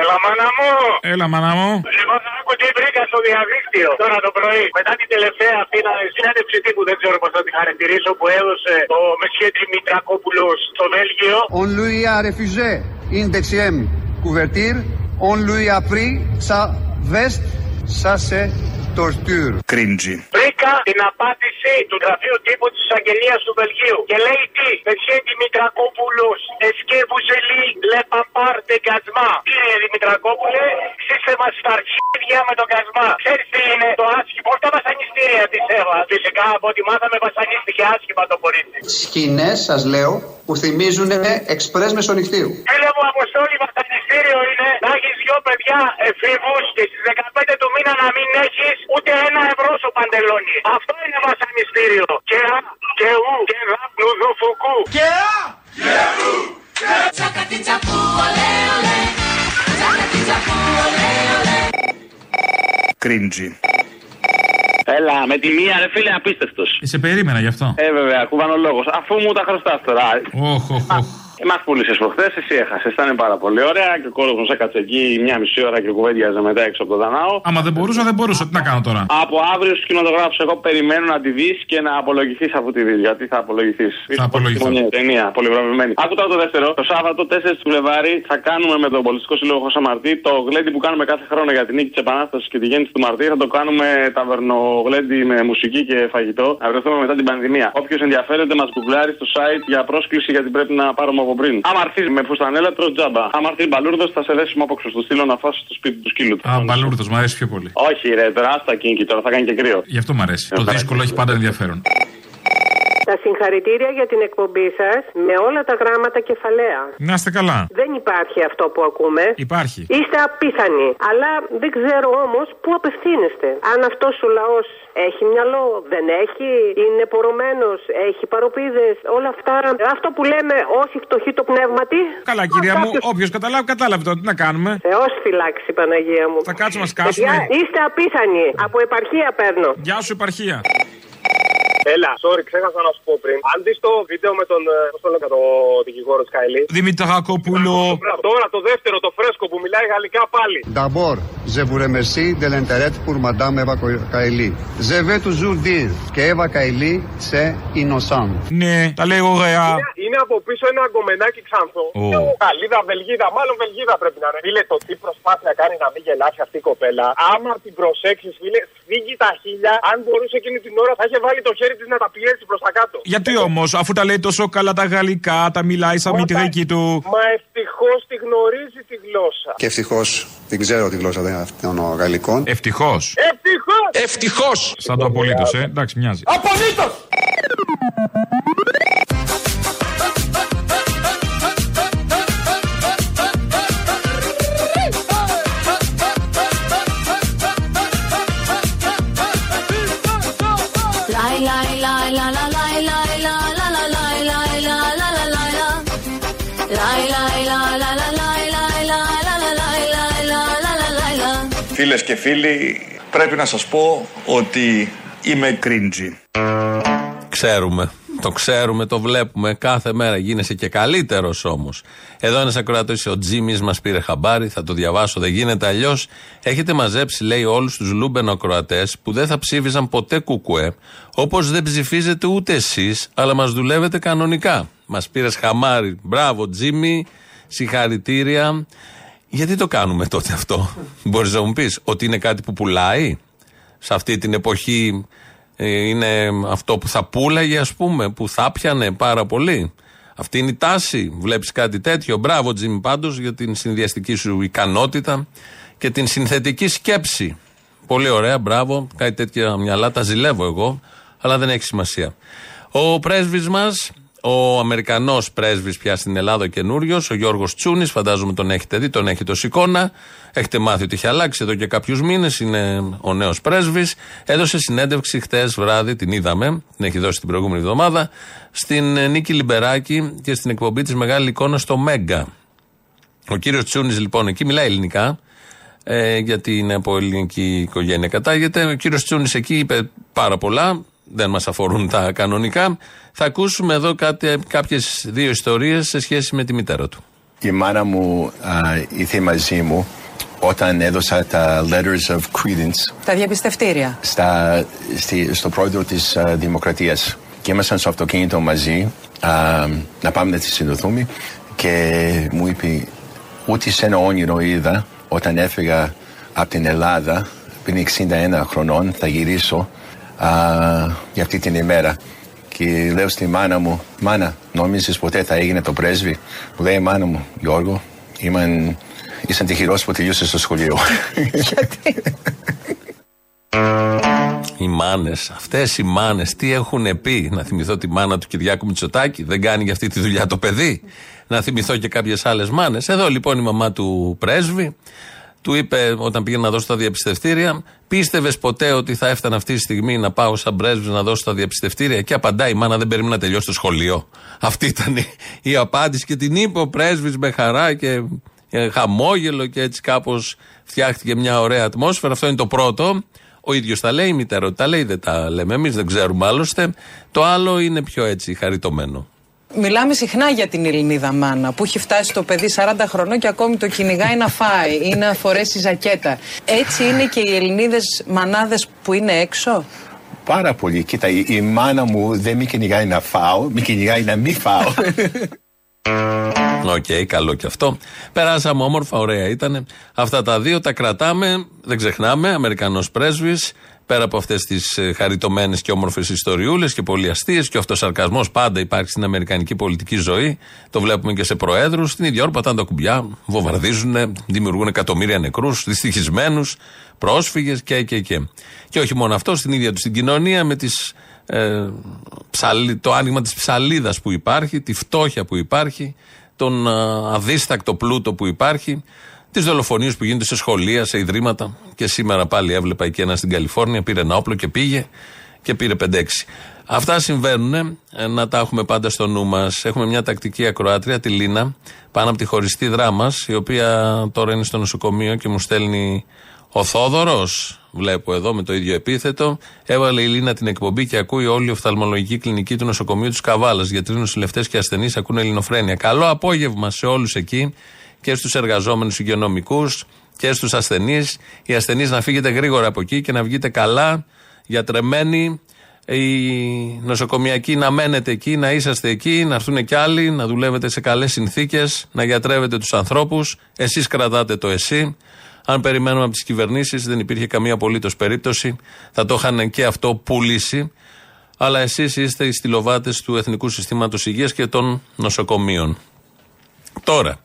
Έλα, μάνα μου. Έλα, μανά μου. Λοιπόν, θα άκου τι βρήκα στο διαδίκτυο τώρα το πρωί. Μετά την τελευταία αυτή συνέντευξη τύπου, δεν ξέρω πώς θα την χαρακτηρίσω, που έδωσε ο Μεσχέ Δημητρακόπουλο στο Βέλγιο. On lui a refusé une deuxième couverture. On lui a pris sa veste. Ça, c'est torture. Κρίντζι. Βρήκα την απάντηση του γραφείου τύπου της εισαγγελία του Βελγίου. Και λέει τι, Μεσχέ Δημητρακόπουλο, εσκέ βουζελί, λε παπάρ τε κασμά. Κύριε Δημητρακόπουλε, ξύστε μας στα αρχίδια με τον κασμά. Ξέρεις τι είναι το άσχημο, τα βασανιστήρια τη Εύα. Φυσικά από ό,τι μάθαμε βασανίστηκε άσχημα το κορίτσι. Σκηνές, σας λέω, που θυμίζουν εξπρές μεσονυχτίου. Φίλε μου, αποστόλη βασανιστήριο είναι να έχεις δυο παιδιά εφήβους και στις 15 του μήνα να μην έχεις ούτε ένα ευρώ στο παντελόνι. Αυτό είναι βασανιστήριο. Και α, και ου, και δάπνου δουφουκού. Και α, και ου, Κρίντζι. Έλα, με τη μία ρε φίλε, απίστευτος. Σε περίμενα γι' αυτό. Ε, βέβαια, κουβανολόγος. Αφού μου τα χρωστάς τώρα. Όχ, όχ, όχ. Μα πούλησες προχθές, εσύ έχασες. Ήταν πάρα πολύ ωραία και ο κόσμος έκατσε εκεί μια μισή ώρα και κουβέντιαζε μετά έξω από το Δανάο. Άμα δεν μπορούσα, δεν μπορούσα. Τι να κάνω τώρα; Από αύριο στους κινηματογράφους, εγώ περιμένω να τη δεις και να απολογηθείς αφού τη δεις. Γιατί θα απολογηθείς. Θα απολογηθώ. Ταινία, πολύ βραβευμένη. Άκου τώρα το δεύτερο. Το Σάββατο 4 του Φλεβάρι θα κάνουμε με τον Πολιτικό Σύλλογο Χωσά Μαρτί το γλέντι που κάνουμε κάθε χρόνο για την νίκη της Επανάστασης και τη γέννηση του Μαρτί. Θα το κάνουμε ταβερνογλέντι με μουσική και φαγητό. Να βρεθούμε μετά την πανδημία. Όποιος ενδιαφέρεται, μας γκουγκλάρει στο site για πρόσκληση γιατί πρέπει να πάρουμε από πριν. Άμα έρθει με φουστανέλα, τρώω τζάμπα. Άμα έρθει μπαλούρδος, θα σε δέσουμε απόξω στο στείλω να φάσει στο σπίτι του σκύλου του. Α, μπαλούρδος, μου αρέσει πιο πολύ. Όχι, ρε, τώρα άστα κίνκι τώρα, θα κάνει και κρύο. Γι' αυτό μου αρέσει. Το δύσκολο έχει πάντα ενδιαφέρον. Τα συγχαρητήρια για την εκπομπή σας με όλα τα γράμματα κεφαλαία. Να είστε καλά. Δεν υπάρχει αυτό που ακούμε. Υπάρχει. Είστε απίθανοι. Αλλά δεν ξέρω όμως πού απευθύνεστε. Αν αυτός ο λαός έχει μυαλό, δεν έχει, είναι πορωμένος, έχει παροπίδες, όλα αυτά. Αυτό που λέμε όσοι φτωχοί το πνεύματι. Καλά, κυρία μου, όποιος καταλάβει, κατάλαβε τώρα. Τι να κάνουμε. Θεός φυλάξει, Παναγία μου. Θα κάτσουμε να σκάσουμε. Παιδιά, είστε απίθανοι. Από επαρχία παίρνω. Γεια σου, επαρχία. Έλα, sorry, ξέχασα να σου πω πριν. Αν δεις το βίντεο με τον. ε, Πώς το λέω το δικηγόρο Σκάιλι. Δημητρακόπουλο. Τώρα το δεύτερο, το φρέσκο που μιλάει γαλλικά πάλι. D'abord, je vous remercie de l'intérêt pour Madame Eva Kaili. Je vais toujours dire que Eva Kaili, c'est innocent. Ναι, τα λέει ωραία. Είναι, είναι από πίσω ένα αγκομενάκι ξανθό. Ω. Γαλλίδα, Βελγίδα, μάλλον Βελγίδα πρέπει να είναι. Φίλε, το τι προσπάθεια κάνει να μην γελάσει αυτή η κοπέλα. Άμα την προσέξεις, φίλε, φύγει τα χίλια. Αν μπορούσε εκείνη την ώρα, θα είχε βάλει το χέρι τη να τα πιέσει προς τα κάτω. Γιατί όμως, αφού τα λέει τόσο καλά τα γαλλικά, τα μιλάει σαν μητρική του. Μα ευτυχώς τη γνωρίζει τη γλώσσα. Και ευτυχώς δεν ξέρω τη γλώσσα των γαλλικών. Ευτυχώς. Ευτυχώς! Ευτυχώς! Σαν το απολύτως, ε. Εντάξει, μοιάζει. Απολύτως! Φίλες και φίλοι, πρέπει να σας πω ότι είμαι cringy. Ξέρουμε. Το ξέρουμε, το βλέπουμε κάθε μέρα. Γίνεσαι και καλύτερος όμως. Εδώ ένας ακροατής, ο Τζίμις, μας πήρε χαμπάρι, θα το διαβάσω, δεν γίνεται αλλιώς. Έχετε μαζέψει, λέει, όλους τους Λούμπεν ακροατές που δεν θα ψήφιζαν ποτέ κουκουέ, όπως δεν ψηφίζετε ούτε εσείς, αλλά μας δουλεύετε κανονικά. Μας πήρες χαμπάρι. Μπράβο, Τζίμι, συγχαρητήρια. Γιατί το κάνουμε τότε αυτό, μπορείς να μου πεις, ότι είναι κάτι που πουλάει; Σε αυτή την εποχή ε, είναι αυτό που θα πούλαγε, ας πούμε, που θα πιανε πάρα πολύ; Αυτή είναι η τάση. Βλέπεις κάτι τέτοιο. Μπράβο, Τζιμ, πάντως, για την συνδυαστική σου ικανότητα και την συνθετική σκέψη. Πολύ ωραία, μπράβο. Κάτι τέτοια μυαλά τα ζηλεύω εγώ, αλλά δεν έχει σημασία. Ο πρέσβης μας, ο Αμερικανός πρέσβης πια στην Ελλάδα, καινούριος, ο Γιώργος Τσούνης, φαντάζομαι τον έχετε δει, τον έχετε ω εικόνα. Έχετε μάθει ότι έχει αλλάξει εδώ και κάποιους μήνες, είναι ο νέος πρέσβης. Έδωσε συνέντευξη χτες βράδυ, την είδαμε, την έχει δώσει την προηγούμενη εβδομάδα, στην ε, Νίκη Λιμπεράκη και στην εκπομπή της Μεγάλη Εικόνα στο Μέγκα. Ο κύριος Τσούνης λοιπόν εκεί μιλάει ελληνικά, ε, γιατί είναι από ελληνική οικογένεια κατάγεται. Ο κύριος Τσούνης εκεί είπε πάρα πολλά, δεν μας αφορούν τα κανονικά. Θα ακούσουμε εδώ κάποιες δύο ιστορίες σε σχέση με τη μητέρα του. Η μάνα μου α, ήρθε μαζί μου όταν έδωσα τα letters of credence Τα διαπιστευτήρια. στα, στη, στο πρόεδρο της α, Δημοκρατίας και ήμασταν στο αυτοκίνητο μαζί α, να πάμε να τη συνδοθούμε και μου είπε ούτε σε ένα όνειρο είδα όταν έφυγα από την Ελλάδα πριν 61 χρονών θα γυρίσω α, για αυτή την ημέρα και λέω στη μάνα μου μάνα νόμιζες ποτέ θα έγινε το πρέσβη; Μου λέει η μάνα μου Γιώργο ήμαν, ήσαν τυχερός που τελείωσες στο σχολείο Οι μάνες, αυτές οι μάνες, τι έχουν πει; Να θυμηθώ τη μάνα του Κυριάκου Μητσοτάκη, δεν κάνει για αυτή τη δουλειά το παιδί. Να θυμηθώ και κάποιες άλλες μάνες. Εδώ λοιπόν η μαμά του πρέσβη του είπε όταν πήγε να δώσει τα διαπιστευτήρια, πίστευες ποτέ ότι θα έφτανε αυτή τη στιγμή να πάω σαν πρέσβης να δώσω τα διαπιστευτήρια; Και απαντάει η μάνα, δεν περίμενα να τελειώσει το σχολείο. Αυτή ήταν η, η απάντηση και την είπε ο πρέσβης με χαρά και ε, χαμόγελο και έτσι κάπως φτιάχτηκε μια ωραία ατμόσφαιρα. Αυτό είναι το πρώτο. Ο ίδιος τα λέει, η μητέρα ότι τα λέει, δεν τα λέμε εμείς, δεν ξέρουμε άλλωστε. Το άλλο είναι πιο έτσι χαριτωμένο. Μιλάμε συχνά για την Ελληνίδα μάνα που έχει φτάσει το παιδί 40 χρονών και ακόμη το κυνηγάει να φάει ή να φορέσει ζακέτα. Έτσι είναι και οι Ελληνίδες μανάδες που είναι έξω; Πάρα πολύ. Κοίτα, η, η μάνα μου δεν με κυνηγάει να φάω, με κυνηγάει να μην φάω. Οκ, καλό και αυτό. Περάσαμε όμορφα, ωραία ήταν. Αυτά τα δύο τα κρατάμε, δεν ξεχνάμε. Αμερικανός πρέσβης, πέρα από αυτές τις χαριτωμένες και όμορφες ιστοριούλες και πολύ αστείες και ο αυτοσαρκασμός πάντα υπάρχει στην αμερικανική πολιτική ζωή. Το βλέπουμε και σε προέδρους. Στην ίδια ώρα πατάνε τα κουμπιά, βομβαρδίζουν, δημιουργούν εκατομμύρια νεκρούς, δυστυχισμένους, πρόσφυγες και, και, και. Και όχι μόνο αυτό, στην ίδια τους την κοινωνία με τις, ε, ψαλι- το άνοιγμα της ψαλίδας που υπάρχει, τη φτώχεια που υπάρχει, τον α, αδίστακτο πλούτο που υπάρχει, τις δολοφονίες που γίνονται σε σχολεία, σε ιδρύματα. Και σήμερα πάλι έβλεπα εκεί ένα στην Καλιφόρνια, πήρε ένα όπλο και πήγε και πήρε 5-6. Αυτά συμβαίνουν, ε, να τα έχουμε πάντα στο νου μας. Έχουμε μια τακτική ακροάτρια, τη Λίνα, πάνω από τη χωριστή δράμα, η οποία τώρα είναι στο νοσοκομείο και μου στέλνει ο Θόδωρος, βλέπω εδώ με το ίδιο επίθετο, έβαλε η Λίνα την εκπομπή και ακούει όλη η οφθαλμολογική κλινική του νοσοκομείου της Καβάλας. Γιατροί, νοσηλευτές και ασθενείς ακούνε ελληνοφρένεια. Καλό απόγευμα σε όλους εκεί και στους εργαζόμενους υγειονομικούς και στους ασθενείς. Οι ασθενεί να φύγετε γρήγορα από εκεί και να βγείτε καλά, γιατρεμένοι. Οι νοσοκομιακοί να μένετε εκεί, να είσαστε εκεί, να έρθουν κι άλλοι, να δουλεύετε σε καλές συνθήκες, να γιατρεύετε τους ανθρώπους. Εσείς κρατάτε το εσύ. Αν περιμένουμε από τις κυβερνήσεις, δεν υπήρχε καμία απολύτως περίπτωση. Θα το είχαν και αυτό πουλήσει. Αλλά εσείς είστε οι στυλοβάτες του Εθνικού Συστήματος Υγείας και των νοσοκομείων. Τώρα,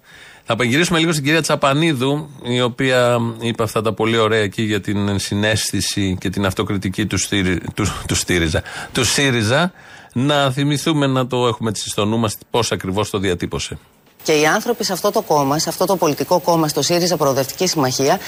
θα απεγγυρίσουμε λίγο στην κυρία Τσαπανίδου, η οποία είπε αυτά τα πολύ ωραία εκεί για την συνέστηση και την αυτοκριτική του, στήρι, του, του, στήριζα, του ΣΥΡΙΖΑ. Να θυμηθούμε να το έχουμε έτσι στο νου μας πώς ακριβώς το διατύπωσε. Και οι άνθρωποι σε αυτό το κόμμα, σε αυτό το πολιτικό κόμμα, στο ΣΥΡΙΖΑ Προοδευτική Συμμαχία,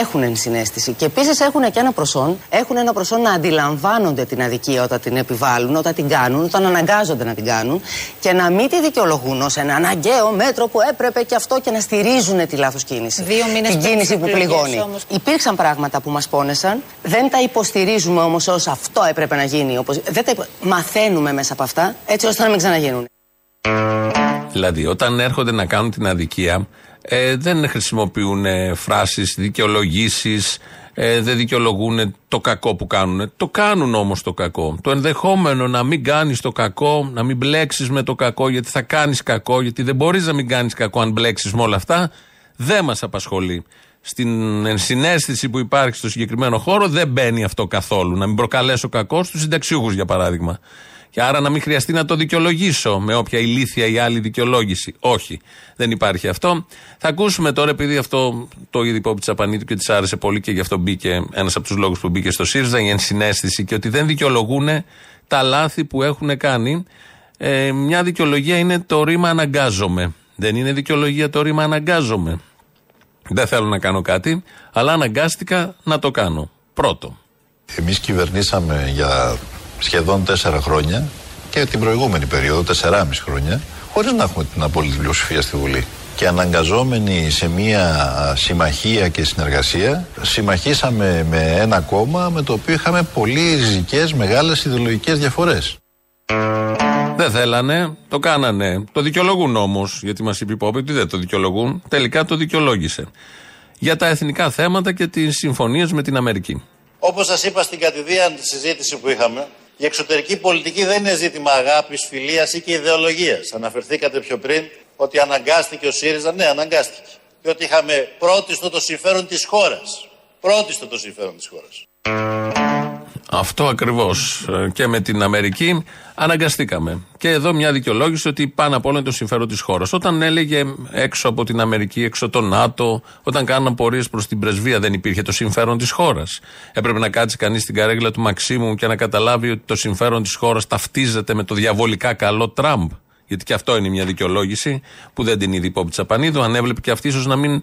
έχουν ενσυναίσθηση. Και επίσης έχουν και ένα προσόν, έχουν ένα προσόν να αντιλαμβάνονται την αδικία όταν την επιβάλλουν, όταν την κάνουν, όταν αναγκάζονται να την κάνουν και να μην τη δικαιολογούν ως ένα αναγκαίο μέτρο που έπρεπε και αυτό και να στηρίζουν τη λάθος κίνηση. Δύο μήνες την πριν κίνηση τις που εκλογές πληγώνει. όμως. Υπήρξαν πράγματα που μας πόνεσαν, δεν τα υποστηρίζουμε όμως ως αυτό έπρεπε να γίνει. Όπως... Δεν τα υπο- Μαθαίνουμε μέσα από αυτά έτσι ώστε να μην ξαναγίνουν. Δηλαδή, όταν έρχονται να κάνουν την αδικία, ε, δεν χρησιμοποιούν ε, φράσεις, δικαιολογήσεις, ε, δεν δικαιολογούν το κακό που κάνουν. Το κάνουν όμως το κακό. Το ενδεχόμενο να μην κάνεις το κακό, να μην μπλέξεις με το κακό, γιατί θα κάνεις κακό, γιατί δεν μπορείς να μην κάνεις κακό αν μπλέξεις με όλα αυτά, δεν μας απασχολεί. Στην ενσυναίσθηση που υπάρχει στο συγκεκριμένο χώρο δεν μπαίνει αυτό καθόλου. Να μην προκαλέσω κακό στους συνταξιούχους, για παράδειγμα. Και άρα να μην χρειαστεί να το δικαιολογήσω με όποια ηλίθια ή άλλη δικαιολόγηση. Όχι, δεν υπάρχει αυτό. Θα ακούσουμε τώρα, επειδή αυτό το είδε υπό Τσαπανίδου και της άρεσε πολύ και γι' αυτό μπήκε ένας από τους λόγους που μπήκε στο ΣΥΡΙΖΑ, η ενσυναίσθηση και ότι δεν δικαιολογούν τα λάθη που έχουν κάνει. Ε, μια δικαιολογία είναι το ρήμα αναγκάζομαι. Δεν είναι δικαιολογία το ρήμα αναγκάζομαι. Δεν θέλω να κάνω κάτι, αλλά αναγκάστηκα να το κάνω. Πρώτο. Εμείς κυβερνήσαμε για σχεδόν τέσσερα χρόνια και την προηγούμενη περίοδο, τεσσεράμιση χρόνια, χωρίς να έχουμε την απόλυτη πλειοψηφία στη Βουλή. Και αναγκαζόμενοι σε μια α, συμμαχία και συνεργασία, συμμαχίσαμε με ένα κόμμα με το οποίο είχαμε πολύ ριζικές, μεγάλες ιδεολογικές διαφορές. Δεν θέλανε, το κάνανε. Το δικαιολογούν όμως, γιατί μας είπε η Πόπη ότι δεν το δικαιολογούν. Τελικά το δικαιολόγησε. Για τα εθνικά θέματα και τις συμφωνίες με την Αμερική. Όπως σας είπα στην κατηδίαν συζήτηση που είχαμε, η εξωτερική πολιτική δεν είναι ζήτημα αγάπης, φιλίας ή και ιδεολογίας. Αναφερθήκατε πιο πριν ότι αναγκάστηκε ο ΣΥΡΙΖΑ. Ναι, αναγκάστηκε. Διότι είχαμε πρώτιστο το συμφέρον της χώρας. Πρώτιστο το συμφέρον της χώρας. Αυτό ακριβώς. Και με την Αμερική αναγκαστήκαμε. Και εδώ μια δικαιολόγηση ότι πάνω απ' όλα είναι το συμφέρον της χώρας. Όταν έλεγε έξω από την Αμερική, έξω το ΝΑΤΟ, όταν κάναν πορείες προς την πρεσβεία, δεν υπήρχε το συμφέρον της χώρας. Έπρεπε να κάτσει κανείς στην καρέγλα του Μαξίμου και να καταλάβει ότι το συμφέρον της χώρας ταυτίζεται με το διαβολικά καλό Τραμπ. Γιατί και αυτό είναι μια δικαιολόγηση που δεν την είδε η Πόπη Τσαπανίδου. Αν έβλεπε και αυτή, ίσως να μην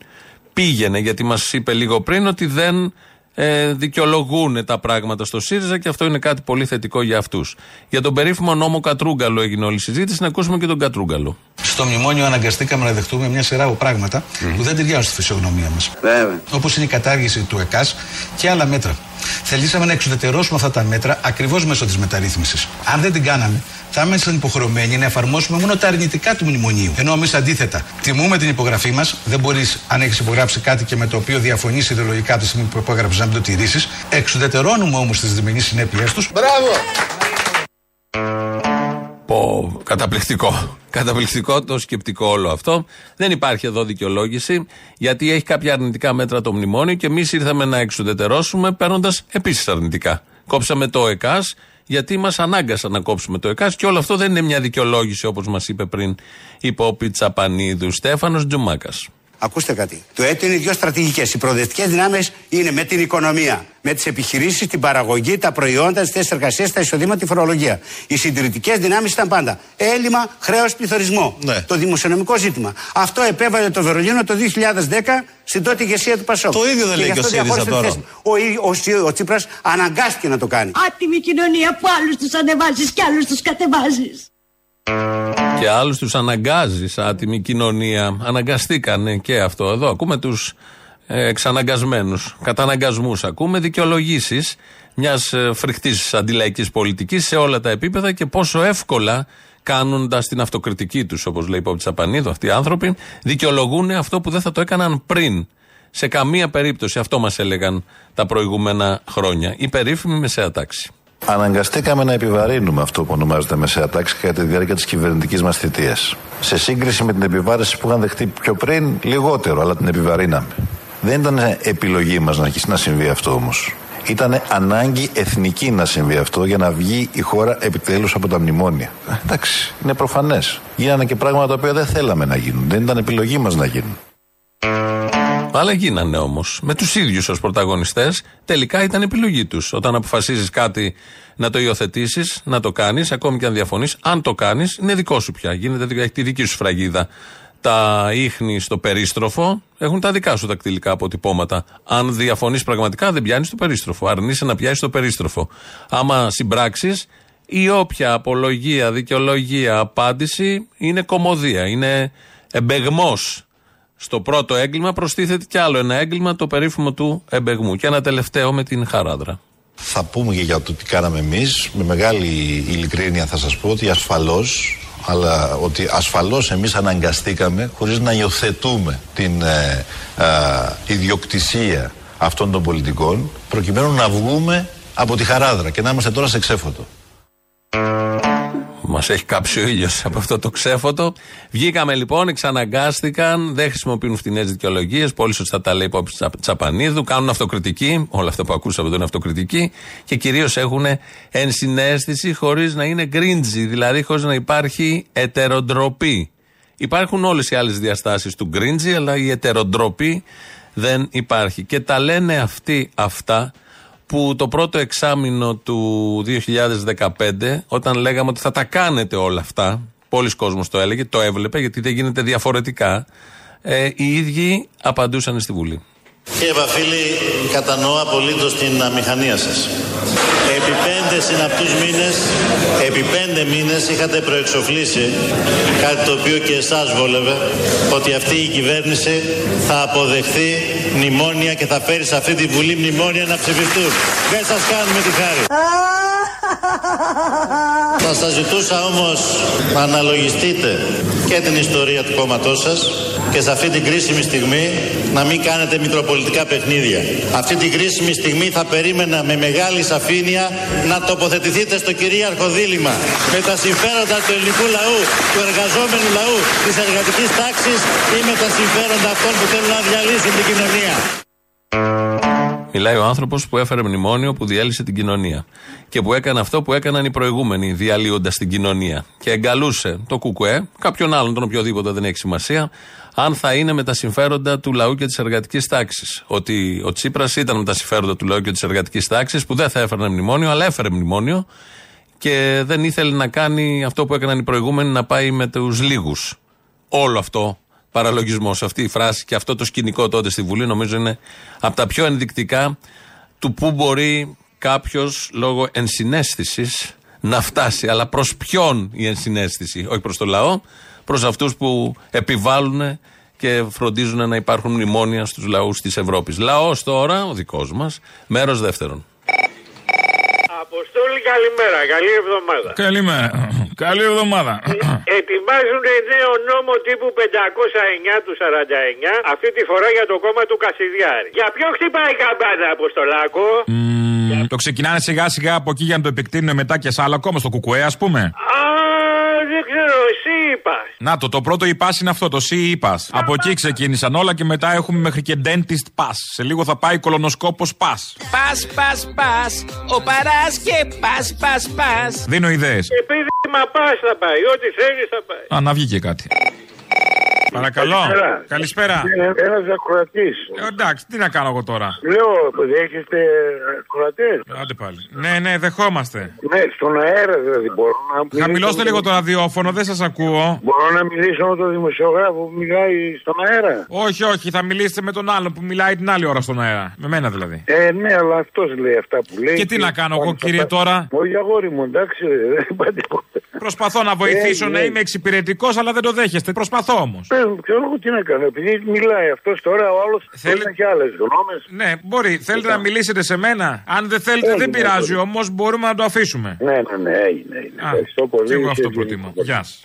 πήγαινε, γιατί μας είπε λίγο πριν ότι δεν ε, δικαιολογούν τα πράγματα στο ΣΥΡΙΖΑ και αυτό είναι κάτι πολύ θετικό για αυτούς. Για τον περίφημο νόμο Κατρούγκαλο έγινε όλη η συζήτηση. Να ακούσουμε και τον Κατρούγκαλο. Στο μνημόνιο αναγκαστήκαμε να δεχτούμε μια σειρά από πράγματα που δεν ταιριάζουν στη φυσιογνωμία μας. Όπως είναι η κατάργηση του ΕΚΑΣ και άλλα μέτρα. Θελήσαμε να εξουδετερώσουμε αυτά τα μέτρα ακριβώς μέσω της μεταρρύθμισης. Αν δεν την κάναμε, θα ήμασταν υποχρεωμένοι να εφαρμόσουμε μόνο τα αρνητικά του μνημονίου. Ενώ εμείς αντίθετα, τιμούμε την υπογραφή μας. Δεν μπορείς, αν έχεις υπογράψει κάτι και με το οποίο διαφωνείς ιδεολογικά από τη στιγμή που υπόγραψε, να μην το τηρήσεις. Εξουδετερώνουμε όμως τις διμηνείς συνέπειές τους. Μπράβο! Πω, καταπληκτικό. Καταπληκτικό το σκεπτικό όλο αυτό. Δεν υπάρχει εδώ δικαιολόγηση, γιατί έχει κάποια αρνητικά μέτρα το μνημόνιο και εμείς ήρθαμε να εξουδετερώσουμε παίρνοντας επίσης αρνητικά. Κόψαμε το ΕΚΑΣ, γιατί μας ανάγκασαν να κόψουμε το ΕΚΑΣ και όλο αυτό δεν είναι μια δικαιολόγηση όπως μας είπε πριν η Πόπη Τσαπανίδου. Στέφανος Τζουμάκας. Ακούστε κάτι. Το έτο είναι δύο στρατηγικές. Οι προοδευτικές δυνάμεις είναι με την οικονομία, με τις επιχειρήσεις, την παραγωγή, τα προϊόντα, τις θέσεις εργασίας, τα εισοδήματα, τη φορολογία. Οι συντηρητικές δυνάμεις ήταν πάντα έλλειμμα, χρέος, πληθωρισμό. Το δημοσιονομικό ζήτημα. Αυτό επέβαλε το Βερολίνο το 2010 στην τότε ηγεσία του Πασόκ. Το ίδιο δεν Και λέει γι' και ο αυτό ΣΥΡΙΖΑ διαχώρισε τη τώρα. θέση. Ο, ί- ο, Σι- ο Τσίπρας αναγκάστηκε να το κάνει. Άτιμη κοινωνία που άλλους τους ανεβάζεις και άλλους τους κατεβάζεις. Και άλλους τους αναγκάζει, άτιμη κοινωνία. Αναγκαστήκανε και αυτό. Εδώ ακούμε τους ε, εξαναγκασμένους. Καταναγκασμούς ακούμε, δικαιολογήσεις μιας ε, φρικτής αντιλαϊκής πολιτικής σε όλα τα επίπεδα και πόσο εύκολα κάνοντας την αυτοκριτική τους, όπως λέει η Πόπη Τσαπανίδου, αυτοί οι άνθρωποι, δικαιολογούν αυτό που δεν θα το έκαναν πριν. Σε καμία περίπτωση αυτό μας έλεγαν τα προηγούμενα χρόνια. Η περίφημη μεσαία τάξη. Αναγκαστήκαμε να επιβαρύνουμε αυτό που ονομάζεται μεσαία τάξη κατά τη διάρκεια της κυβερνητικής μας θητείας. Σε σύγκριση με την επιβάρηση που είχαν δεχτεί πιο πριν, λιγότερο, αλλά την επιβαρύναμε. Δεν ήταν επιλογή μας να αρχίσει να συμβεί αυτό όμως. Ήταν ανάγκη εθνική να συμβεί αυτό για να βγει η χώρα επιτέλους από τα μνημόνια. Ε, Εντάξει, είναι προφανές. Γίνανε και πράγματα τα οποία δεν θέλαμε να γίνουν. Δεν ήταν επιλογή μας να γίνουν. Αλλά γίνανε όμως. Με τους ίδιους ως πρωταγωνιστές, τελικά ήταν επιλογή τους. Όταν αποφασίζεις κάτι να το υιοθετήσεις, να το κάνεις, ακόμη και αν διαφωνείς, αν το κάνεις, είναι δικό σου πια. Γίνεται, έχει τη δική σου φραγίδα. τα ίχνη στο περίστροφο, έχουν τα δικά σου δακτυλικά αποτυπώματα. Αν διαφωνείς πραγματικά, δεν πιάνεις το περίστροφο. Αρνείσαι να πιάσεις το περίστροφο. Άμα συμπράξεις, η όποια απολογία, δικαιολογία, απάντηση είναι κομμωδία. Είναι εμπεγμός. Στο πρώτο έγκλημα προστίθεται κι άλλο ένα έγκλημα, το περίφημο του εμπεγμού. Και ένα τελευταίο με την χαράδρα. Θα πούμε και για το τι κάναμε εμείς. Με μεγάλη ειλικρίνεια θα σας πω ότι ασφαλώς αλλά ότι ασφαλώς εμείς αναγκαστήκαμε χωρίς να υιοθετούμε την ε, ε, ιδιοκτησία αυτών των πολιτικών προκειμένου να βγούμε από τη χαράδρα και να είμαστε τώρα σε ξέφωτο. Μας έχει κάψει ο ήλιος από αυτό το ξέφωτο. Βγήκαμε λοιπόν, εξαναγκάστηκαν, δεν χρησιμοποιούν φτηνές δικαιολογίες. Πολύ σωστά τα λέει υπόψη Τσαπανίδου. Κάνουν αυτοκριτική. Όλα αυτά που ακούσαμε εδώ είναι αυτοκριτική. Και κυρίως έχουν ενσυναίσθηση χωρίς να είναι γκρίντζι, δηλαδή χωρίς να υπάρχει ετεροντροπή. Υπάρχουν όλες οι άλλες διαστάσεις του γκρίντζι, αλλά η ετεροντροπή δεν υπάρχει. Και τα λένε αυτοί αυτά που το πρώτο εξάμεινο του 2015, όταν λέγαμε ότι θα τα κάνετε όλα αυτά, πολλοί κόσμος το έλεγε, το έβλεπε γιατί δεν γίνεται διαφορετικά, ε, οι ίδιοι απαντούσαν στη Βουλή. Κύριε Βαφίλη, κατανοώ απολύτως την αμηχανία σας. Επί πέντε συναπτούς μήνες, επί πέντε μήνες είχατε προεξοφλήσει κάτι το οποίο και εσάς βόλευε, ότι αυτή η κυβέρνηση θα αποδεχθεί μνημόνια και θα φέρει σε αυτή τη Βουλή μνημόνια να ψηφιστούν. Δεν σας κάνουμε τη χάρη. Θα σας ζητούσα όμως να αναλογιστείτε και την ιστορία του κόμματός σας και σε αυτή την κρίσιμη στιγμή να μην κάνετε μικροπολιτικά παιχνίδια. Αυτή την κρίσιμη στιγμή θα περίμενα με μεγάλη σαφήνεια να τοποθετηθείτε στο κυρίαρχο δίλημα με τα συμφέροντα του ελληνικού λαού, του εργαζόμενου λαού, της εργατικής τάξης ή με τα συμφέροντα αυτών που θέλουν να διαλύσουν την κοινωνία. Μιλάει ο άνθρωπος που έφερε μνημόνιο που διέλυσε την κοινωνία. Και που έκανε αυτό που έκαναν οι προηγούμενοι, διαλύοντας την κοινωνία. Και εγκαλούσε το Κουκουέ, κάποιον άλλον, τον οποιοδήποτε δεν έχει σημασία, αν θα είναι με τα συμφέροντα του λαού και της εργατικής τάξης. Ότι ο Τσίπρας ήταν με τα συμφέροντα του λαού και της εργατικής τάξης, που δεν θα έφερε μνημόνιο, αλλά έφερε μνημόνιο και δεν ήθελε να κάνει αυτό που έκαναν οι προηγούμενοι, να πάει με τους λίγους. Όλο αυτό παραλογισμός. Αυτή η φράση και αυτό το σκηνικό τότε στη Βουλή νομίζω είναι από τα πιο ενδεικτικά του πού μπορεί κάποιος λόγω ενσυναίσθησης να φτάσει. Αλλά προς ποιον η ενσυναίσθηση, όχι προς το λαό, προς αυτούς που επιβάλλουν και φροντίζουν να υπάρχουν μνημόνια στους λαούς της Ευρώπης. Λαός τώρα, ο δικός μας, μέρος δεύτερον. Αποστόλη, καλημέρα. Καλή εβδομάδα. Καλημέρα. Καλή εβδομάδα. Ετοιμάζουν νέο νόμο τύπου 509 του 49, αυτή τη φορά για το κόμμα του Κασιδιάρη. Για ποιο χτυπάει η καμπάνα, Αποστολάκο; Το ξεκινάνε σιγά σιγά από εκεί για να το επεκτείνουν μετά και σε άλλα κόμμα, στο Κουκουέ, ας πούμε. Α, δεν ξέρω, εσύ είπας. Να το, το πρώτο υπά είναι αυτό, το C είπας. Από εκεί ξεκίνησαν όλα και μετά έχουμε μέχρι και dentist pass. Σε λίγο θα πάει κολονοσκόπος pass. Πας, πας, πας. Ο παράς και πας, πας, πας. Δίνω ιδέες. Επειδή μα πας θα πάει, ό,τι θέλεις θα πάει. Α, να βγει και κάτι. Παρακαλώ. Καλησπέρα. Ένας ακροατής. Ε, εντάξει, τι να κάνω εγώ τώρα; Λέω, δέχεστε ακροατές; Άντε πάλι. Ναι, ναι, δεχόμαστε. Ναι, στον αέρα δηλαδή μπορώ να μιλήσω. Χαμηλώστε λίγο το ραδιόφωνο, δεν σας ακούω. Μπορώ να μιλήσω με τον δημοσιογράφο που μιλάει στον αέρα; Όχι, όχι, θα μιλήσετε με τον άλλον που μιλάει την άλλη ώρα στον αέρα. Με μένα δηλαδή. Ε, ναι, αλλά αυτός λέει αυτά που λέει. Και τι να κάνω εγώ, κύριε, τώρα; Όχι, αγόρι μου, εντάξει, δεν είπα τίποτα. Προσπαθώ να βοηθήσω, Ε, να ναι. είμαι εξυπηρετικός, αλλά δεν το δέχεστε. Προσπαθώ όμως. Πες μου, ξέρω εγώ τι να κάνω. Επειδή μιλάει αυτός τώρα, ο άλλος θέλει να έχει άλλες γνώμες. Ναι, μπορεί. Θέλετε να μιλήσετε σε μένα; Αν δεν θέλετε, δεν Έγινε, πειράζει έγινε. όμως, μπορούμε να το αφήσουμε. Ναι, ναι, ναι, έγινε. έγινε. Α, Ευχαριστώ πολύ. Και εγώ αυτό Και- προτιμώ. Γεια σας.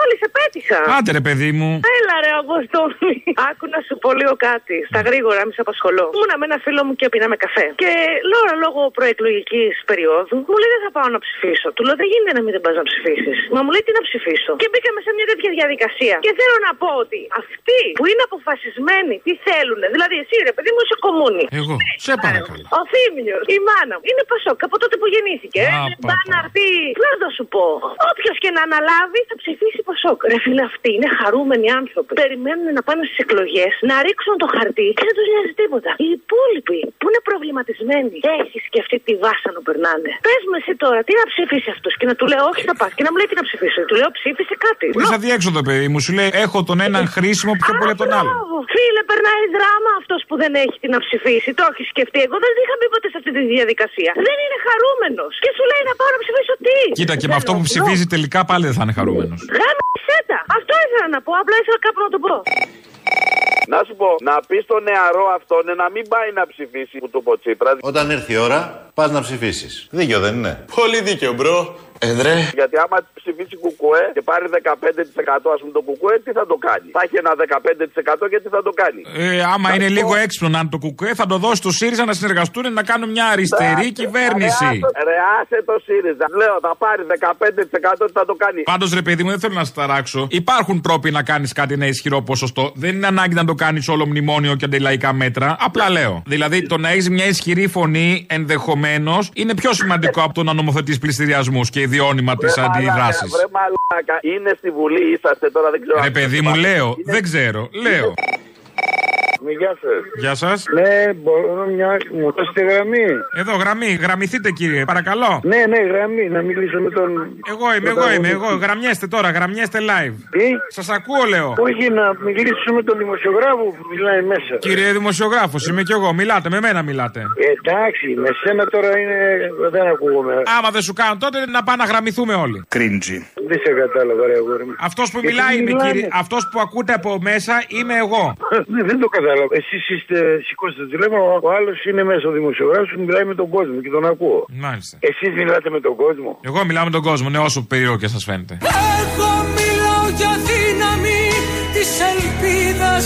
Αποστόλη, σε πέτυχα. Άντε ρε παιδί μου. Έλα ρε Αποστόλη. Άκου να σου πω λίγο κάτι. Στα γρήγορα, μη σε απασχολώ. Ήμουνα με ένα φίλο μου και πίναμε καφέ. Και λέω λόγω προεκλογικής περίοδου, μου λέει δεν θα πάω να ψηφίσω. Του λέω δεν γίνεται να μην δεν πας να ψηφίσεις. Μα μου λέει τι να ψηφίσω. Και μπήκαμε σε μια τέτοια διαδικασία. Και θέλω να πω ότι αυτοί που είναι αποφασισμένοι τι θέλουν. Δηλαδή εσύ ρε παιδί μου είσαι κομμούνι. Εγώ. Σε παρακαλώ. Ο Θήμιος, η μάνα μου, είναι Πασόκ από τότε που γεννήθηκε. Α, Ε, πα, Μπα να έρθει. Να το σου πω. Όποιος και να αναλάβει θα ψηφίσει Πασόκ. Ρε φίλε, αυτοί είναι χαρούμενοι άνθρωποι. άνθρωποι περιμένουν να πάνε στις εκλογές, να ρίξουν το χαρτί και δεν τους νοιάζει τίποτα. Οι υπόλοιποι που είναι προβληματισμένοι, έχεις σκεφτεί τι βάσανο περνάνε. Πες μου εσύ τώρα, τι να ψηφίσεις αυτό και να του λέω όχι θα πας και να μου λέει τι να ψηφίσει. Του λέω ψήφισε κάτι. Χωρί αδιέξοδο, παιδί μου, σου λέει έχω τον έναν χρήσιμο πιο πολύ από τον άλλο. Μπράβο. Φίλε, περνάει δράμα αυτός που δεν έχει τι να ψηφίσει. Το έχεις σκεφτεί. Εγώ δεν είχα μπει ποτέ σε αυτή τη διαδικασία. Δεν είναι χαρούμενος. Και σου λέει να πάω να ψηφίσω τι. Κοίτα, και με αυτό που ψηφίζει τελικά πάλι δεν θα είναι χαρούμενος. Γάμισε τα. Αυτό ήθελα να πω. Απλά ήθελα κάπου να το πω. Να σου πω, να πεις στο νεαρό αυτόν να μην πάει να ψηφίσει που του είπε ο Τσίπρας. Όταν έρθει η ώρα, πας να ψηφίσεις. Δίκιο δεν είναι. Πολύ δίκαιο, bro. Εδρέ. Γιατί άμα ψηφίσει κουκουέ και πάρει 15% ας πούμε το κουκουέ, τι θα το κάνει; Θα έχει ένα 15% και τι θα το κάνει; Ε, άμα Να είναι σου λίγο πω- έξυπνο να είναι το κουκουέ, θα το δώσει στο ΣΥΡΙΖΑ να συνεργαστούν να κάνουν μια αριστερή κυβέρνηση. Ρε, άσε το ΣΥΡΙΖΑ. Λέω, θα πάρει 15% τι θα το κάνει; Πάντως, ρε παιδί μου, δεν θέλω να σε ταράξω. Υπάρχουν τρόποι να κάνεις κάτι ένα ισχυρό ποσοστό. Δεν είναι ανάγκη να το κάνεις όλο μνημόνιο και αντιλαϊκά μέτρα. Απλά λέω. Δηλαδή, το να έχεις μια ισχυρή φωνή ενδεχομένως είναι πιο σημαντικό από το να νομοθετείς πλειστηριασμούς και ιδιώνυμα τη Βρε αντιδράση. μαλάκα, Βρε μαλάκα, είναι στη Βουλή, είσαστε τώρα, δεν ξέρω. Ρε αν- παιδί μου, λέω. Δεν ξέρω. Λέω. Ναι, Γεια σας. Γεια σας. Ναι, μπορώ μια. Μου δώσετε γραμμή. Εδώ, γραμμή. Γραμμηθείτε, κύριε. Παρακαλώ. Ναι, ναι, γραμμή. Να μιλήσω με τον. Εγώ είμαι, εγώ είμαι. Εγώ. Γραμμιέστε τώρα, γραμμιέστε live. Τι; Σας ακούω, λέω. Όχι, να μιλήσω με τον δημοσιογράφο που μιλάει μέσα. Κύριε δημοσιογράφος, είμαι κι εγώ. Μιλάτε, με μένα μιλάτε. Εντάξει, με σένα τώρα είναι. Δεν ακούγομαι. Άμα δεν σου κάνω τότε να πάμε να γραμμηθούμε όλοι. Κρίντζι. Δεν σε κατάλαβα, ρε αγόρι μου. Αυτός που Γιατί μιλάει είμαι, μιλάνε. κύριε. Αυτός που ακούτε από μέσα είμαι εγώ. Ναι, δεν το κατάλαβα. Εσείς είστε, σηκώστε το τηλέφωνο, ο άλλος είναι μέσα ο δημοσιογράφο που μιλάει με τον κόσμο και τον ακούω. Μάλιστα. Εσείς μιλάτε με τον κόσμο. Εγώ μιλάω με τον κόσμο, ναι, όσο περίεργο και σας φαίνεται. Εγώ μιλάω για δύναμη της ελπίδας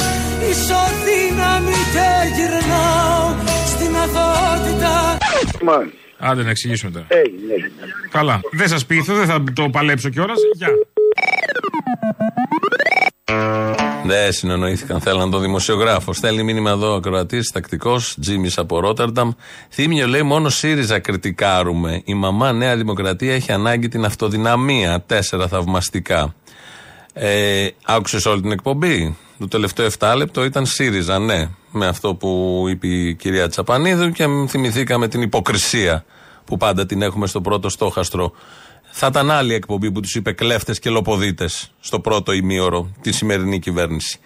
Ισοδύναμη και γυρνάω στην αθωότητα Μάλιστα. Άντε να εξηγήσουμε τώρα. Έγινε, έγινε. Καλά. Δεν σας πείθω, δεν θα το παλέψω κιόλας. Γεια. Δεν συνεννοήθηκαν, θέλαν τον δημοσιογράφος. Στέλνει μήνυμα εδώ ο ακροατής, τακτικός, Τζίμις από Ρότερνταμ. Θύμιο λέει: Μόνο ΣΥΡΙΖΑ κριτικάρουμε. Η μαμά Νέα Δημοκρατία έχει ανάγκη την αυτοδυναμία. Τέσσερα θαυμαστικά. Ε, Άκουσες όλη την εκπομπή; Το τελευταίο 7 λεπτό ήταν ΣΥΡΙΖΑ, ναι. Με αυτό που είπε η κυρία Τσαπανίδου και θυμηθήκαμε την υποκρισία που πάντα την έχουμε στο πρώτο στόχαστρο. Θα ήταν άλλη εκπομπή που τους είπε κλέφτες και λοποδίτες στο πρώτο ημίωρο τη σημερινή κυβέρνηση.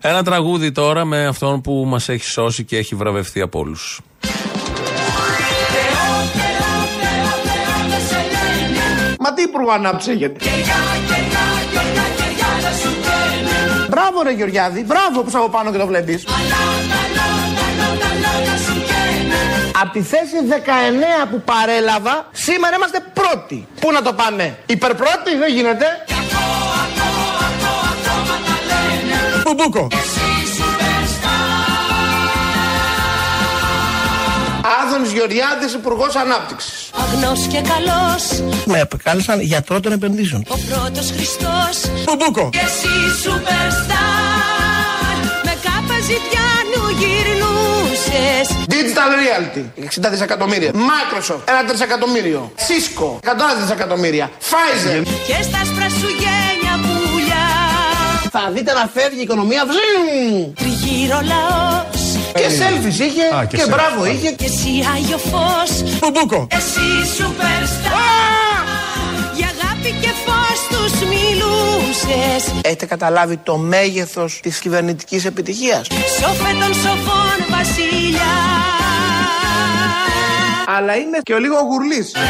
Ένα τραγούδι τώρα με αυτόν που μας έχει σώσει και έχει βραβευτεί από όλους. Μα τι υπουργό ανάπτυξη έχετε. Μπράβο ρε Γεωργιάδη, μπράβο που είσαι από πάνω και το βλέπεις. Από τη θέση 19 που παρέλαβα, σήμερα είμαστε πρώτοι. Πού να το πάμε, υπερπρώτη δεν γίνεται. Μπουμπούκο. Άδωνης Γεωργιάδης, Υπουργός Ανάπτυξης. Αγνός και καλός Με επικάλεσαν γιατρό των επενδύσεων. Ο πρώτος Χριστός Μπουμπούκο. Και εσύ superstar Με κάπα ζητιάνου γυρνούσες Digital Reality, 60 δισεκατομμύρια. Microsoft, 1 τρισεκατομμύριο. Cisco, 100 δισεκατομμύρια. Pfizer. Και στα άσπρα σου γένια πουλιά Θα δείτε να φεύγει η οικονομία. Βζζιμ. Τριγύρω λαός Και selfies είχε Α, και, και selfies. μπράβο είχε. Και εσύ Άγιο Φως Μπουμπούκο. Εσύ superstar Για αγάπη και φως τους μιλούσες Έχετε καταλάβει το μέγεθος της κυβερνητικής επιτυχίας; Σώφε των σοφών βασιλιά Αλλά είναι και ο λίγο γουρλής. Θεό,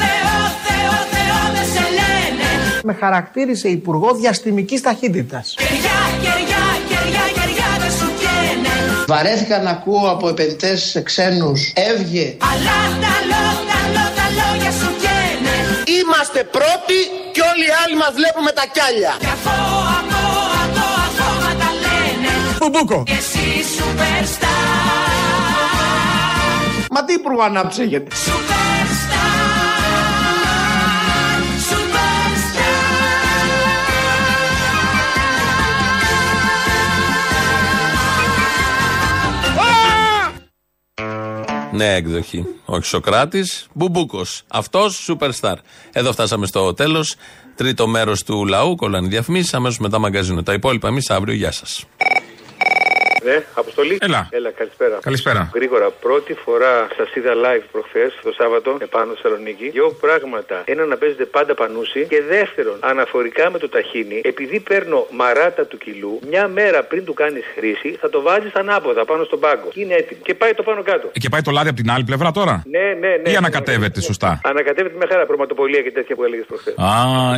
Θεό, Θεό, Θεό δεν σε λένε Με χαρακτήρισε υπουργό διαστημικής ταχύτητας. Κεριά, κεριά, κεριά, κεριά δεν σου καίνε Βαρέθηκα να ακούω από επενδυτές ξένους έβγε. Αλλά τα λό, τα λό, τα λόγια σου καίνε Είμαστε πρώτοι και όλοι οι άλλοι μας βλέπουμε τα κιάλια. Κι αυτό, αυτό, αυτό, ακόμα τα λένε Μπουμπούκο. Και εσύ superstar Μα τι υπουργό ανάπτυξη έχετε. Νέα εκδοχή. Όχι Σοκράτης, Μπουμπούκος. Αυτός superstar. Εδώ φτάσαμε στο τέλος Τρίτο μέρος του λαού, κολλάνε διαφημίσεις, αμέσως μετά μαγκαζίνο. Τα υπόλοιπα εμείς αύριο. Γεια σας. Ναι, Αποστολή. Έλα. Έλα, καλησπέρα. Καλησπέρα. Γρήγορα, πρώτη φορά σας είδα live προχθές το Σάββατο επάνω στη Θεσσαλονίκη. Δύο πράγματα. Ένα να παίζετε πάντα πανούσι και δεύτερον, αναφορικά με το ταχίνι, επειδή παίρνω μαράτα του κιλού, μια μέρα πριν του κάνεις χρήση, θα το βάζεις ανάποδα πάνω στον πάγκο. Και είναι έτοιμο. Και πάει το πάνω κάτω. Ε, Και πάει το λάδι από την άλλη πλευρά τώρα; Ναι, ναι, ναι. Ή ανακατεύεται σωστά; Ανακατεύεται με χαρά προματοπολία και τέτοια που έλεγες προχθές. Α,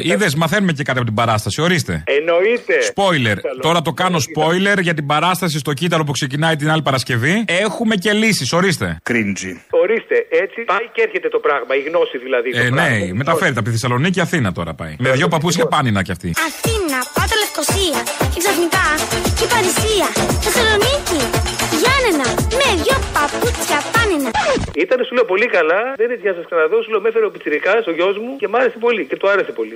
είδες, μαθαίνουμε και κάτι από την παράσταση. Ορίστε. Εννοείται. Spoiler. Τώρα το κάνω spoiler για την παράσταση στο κύτταρο που ξεκινάει την άλλη Παρασκευή. Έχουμε και λύσεις, ορίστε. Κρίντζι. Ορίστε, έτσι πάει και έρχεται το πράγμα, η γνώση δηλαδή. το Ε, πράγμα. ναι, μεταφέρεται από τη Θεσσαλονίκη Αθήνα τώρα πάει. Με δύο παπούτσια πάνινα κι αυτή. Αθήνα, πάτε Λευκοσία και ξαφνικά και Παρισία. Θεσσαλονίκη, Γιάννενα, με δυο παπούτσια πάνινα. Ήταν, σου λέω πολύ καλά, δεν είναι για να σας ξαναδώ. Σου λέω, με έφερε ο Πιτσυρικά, ο γιος μου και μ' άρεσε πολύ και του άρεσε πολύ.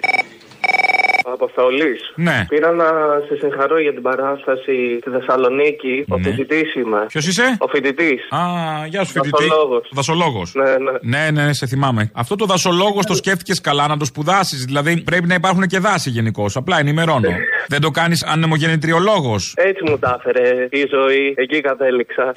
Αποστολής. Ναι. Πήρα να σε συγχαρώ για την παράσταση στη Θεσσαλονίκη. Ο φοιτητής είμαι. Ποιος είσαι; Ο φοιτητής. Α, γεια σου φοιτητή. Δασολόγος. Δασολόγος. Ναι, ναι. Ναι, ναι, σε θυμάμαι. Αυτό το δασολόγος το σκέφτηκες καλά να το σπουδάσεις. Δηλαδή πρέπει να υπάρχουν και δάση γενικώς. Απλά ενημερώνω. Δεν το κάνεις ανεμογεννητριολόγος. Έτσι μου τα έφερε η ζωή. Εκεί κατέληξα.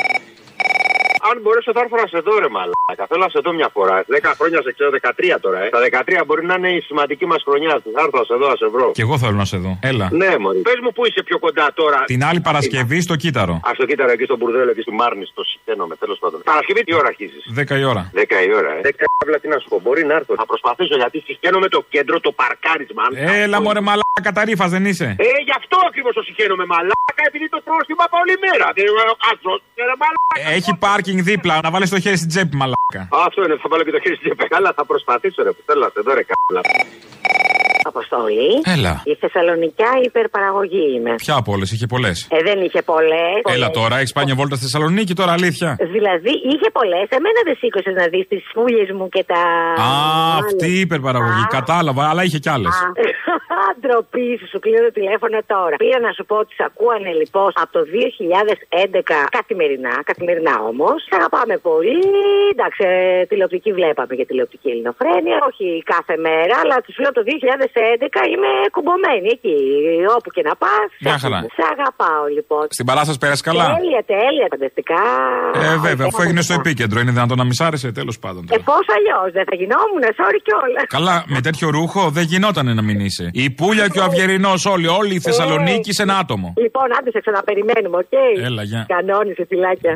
Αν μπορέσω θα έρθω να σε δω, ρε μαλάκα. Θέλω να σε δω μια φορά. 10 χρόνια σε ξέρω, 13 τώρα, ε. Τα 13 μπορεί να είναι η σημαντική μας χρονιά. Θα έρθω να σε δω, να σε βρω. Και εγώ θέλω να σε δω. Έλα. Ναι, μωρή. Πες μου που είσαι πιο κοντά τώρα; Την άλλη Παρασκευή στο κύτταρο. Α το κοίταρα εκεί στο μπουρδέλο και στη Μάρνη, στο συχαίνομαι, τέλος πάντων. Παρασκευή τι ώρα αρχίζεις; 10 η ώρα. 10 η ώρα, ε. 10 η ώρα, τι να σου πω. Μπορεί να έρθω. Θα προσπαθήσω γιατί συχαίνομαι το κέντρο, το παρκάρισμα. αν Έλα μωρέ μαλάκα ταρήφα δεν είσαι. Ε, γι' αυτό ακριβώς το συχαίνομαι, μαλάκα, επειδή το πρόστιμα πάω όλη μέρα. Δεν είμαι ο κάτω, ρε μαλάκα. Έχει πάρκινγκ δίπλα. Να βάλεις το χέρι στην τσέπη μαλάκα. Α, Αυτό είναι, θα βάλω και το χέρι στην τσέπη. Καλά, θα προσπαθήσω, ρε που θέλω να σε δω, ρε καλά. Αποστολή. Έλα. Η Θεσσαλονικιά υπερπαραγωγή είναι. Ποια από όλες, είχε πολλές; Ε, δεν είχε πολλές. Έλα τώρα, έχεις πάει μια βόλτα στη Θεσσαλονίκη, τώρα αλήθεια; Δηλαδή είχε πολλές. Εμένα δεν σήκωσες να δεις τις φούλες μου και τα. Α, αυτή η υπερπαραγωγή. Κατάλαβα, αλλά είχε κι άλλες. Α, Ντροπή σου, σου κλείνω το τηλέφωνο τώρα. Πήρα να σου πω ότι σε ακούανε λοιπόν από το 2011 καθημερινά, καθημερινά όμως. Σε αγαπάμε πολύ. Εντάξει, ε, τηλεοπτική βλέπαμε και τηλεοπτική ελληνοφρένεια. Όχι κάθε μέρα, αλλά τους λέω το 2011 είμαι κουμπωμένη εκεί. Όπου και να πας. Μια χαρά. Σε αγαπάω λοιπόν. Στην παράσταση πέρασε καλά; Τέλεια, τέλεια, φανταστικά. Ε, βέβαια, αφού έγινε στο επίκεντρο, είναι δυνατόν να μη σ' άρεσε, τέλος πάντων. Ε, πώς αλλιώς, δεν θα γινόμουν, sorry κιόλας. Καλά, με τέτοιο ρούχο δεν γινόταν να μην είσαι. Η Πούλια και ο Αυγερινός, όλοι, όλη η Θεσσαλονίκη σε ένα άτομο. Λοιπόν, άντε σε ξαναπεριμένουμε, οκ; Έλα, γεια. Κανόνισε, φιλάκια.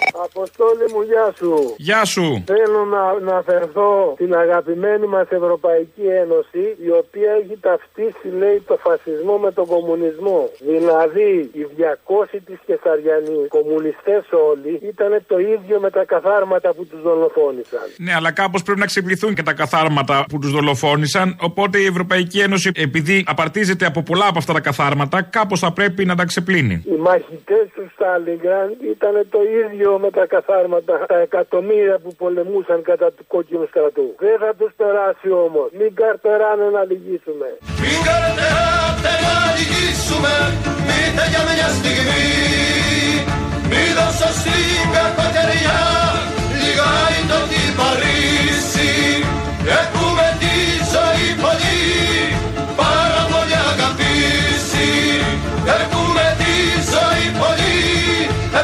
Αποστόλη μου, γεια σου. Γεια σου. Θέλω να αναφερθώ στην αγαπημένη μας Ευρωπαϊκή Ένωση, η οποία έχει ταυτίσει, λέει, το φασισμό με τον κομμουνισμό. Δηλαδή, οι 200 της Καισαριανής, κομμουνιστές όλοι, ήταν το ίδιο με τα καθάρματα που τους δολοφόνησαν. Ναι, αλλά κάπως πρέπει να ξεπληθούν και τα καθάρματα που τους δολοφόνησαν. Οπότε η Ευρωπαϊκή Ένωση, επειδή απαρτίζεται από πολλά από αυτά τα καθάρματα, κάπως θα πρέπει να τα ξεπλύνει. Οι μαχητές του Στάλιγκραντ ήταν το ίδιο με τα καθάρματα, τα εκατομμύρια που πολεμούσαν κατά του κόκκινου στρατού. Δεν θα τους περάσει όμως. Μην καρτεράνε να λυγίσουμε. Μην καρτεράνε να λυγίσουμε. Μήτε για μια στιγμή. Μην δώσω στην καρπατεριά λιγάει το τι παρήσει. Έχουμε τη ζωή πολύ, πάρα πολύ αγαπήσει. Έχουμε τη ζωή πολύ, ε,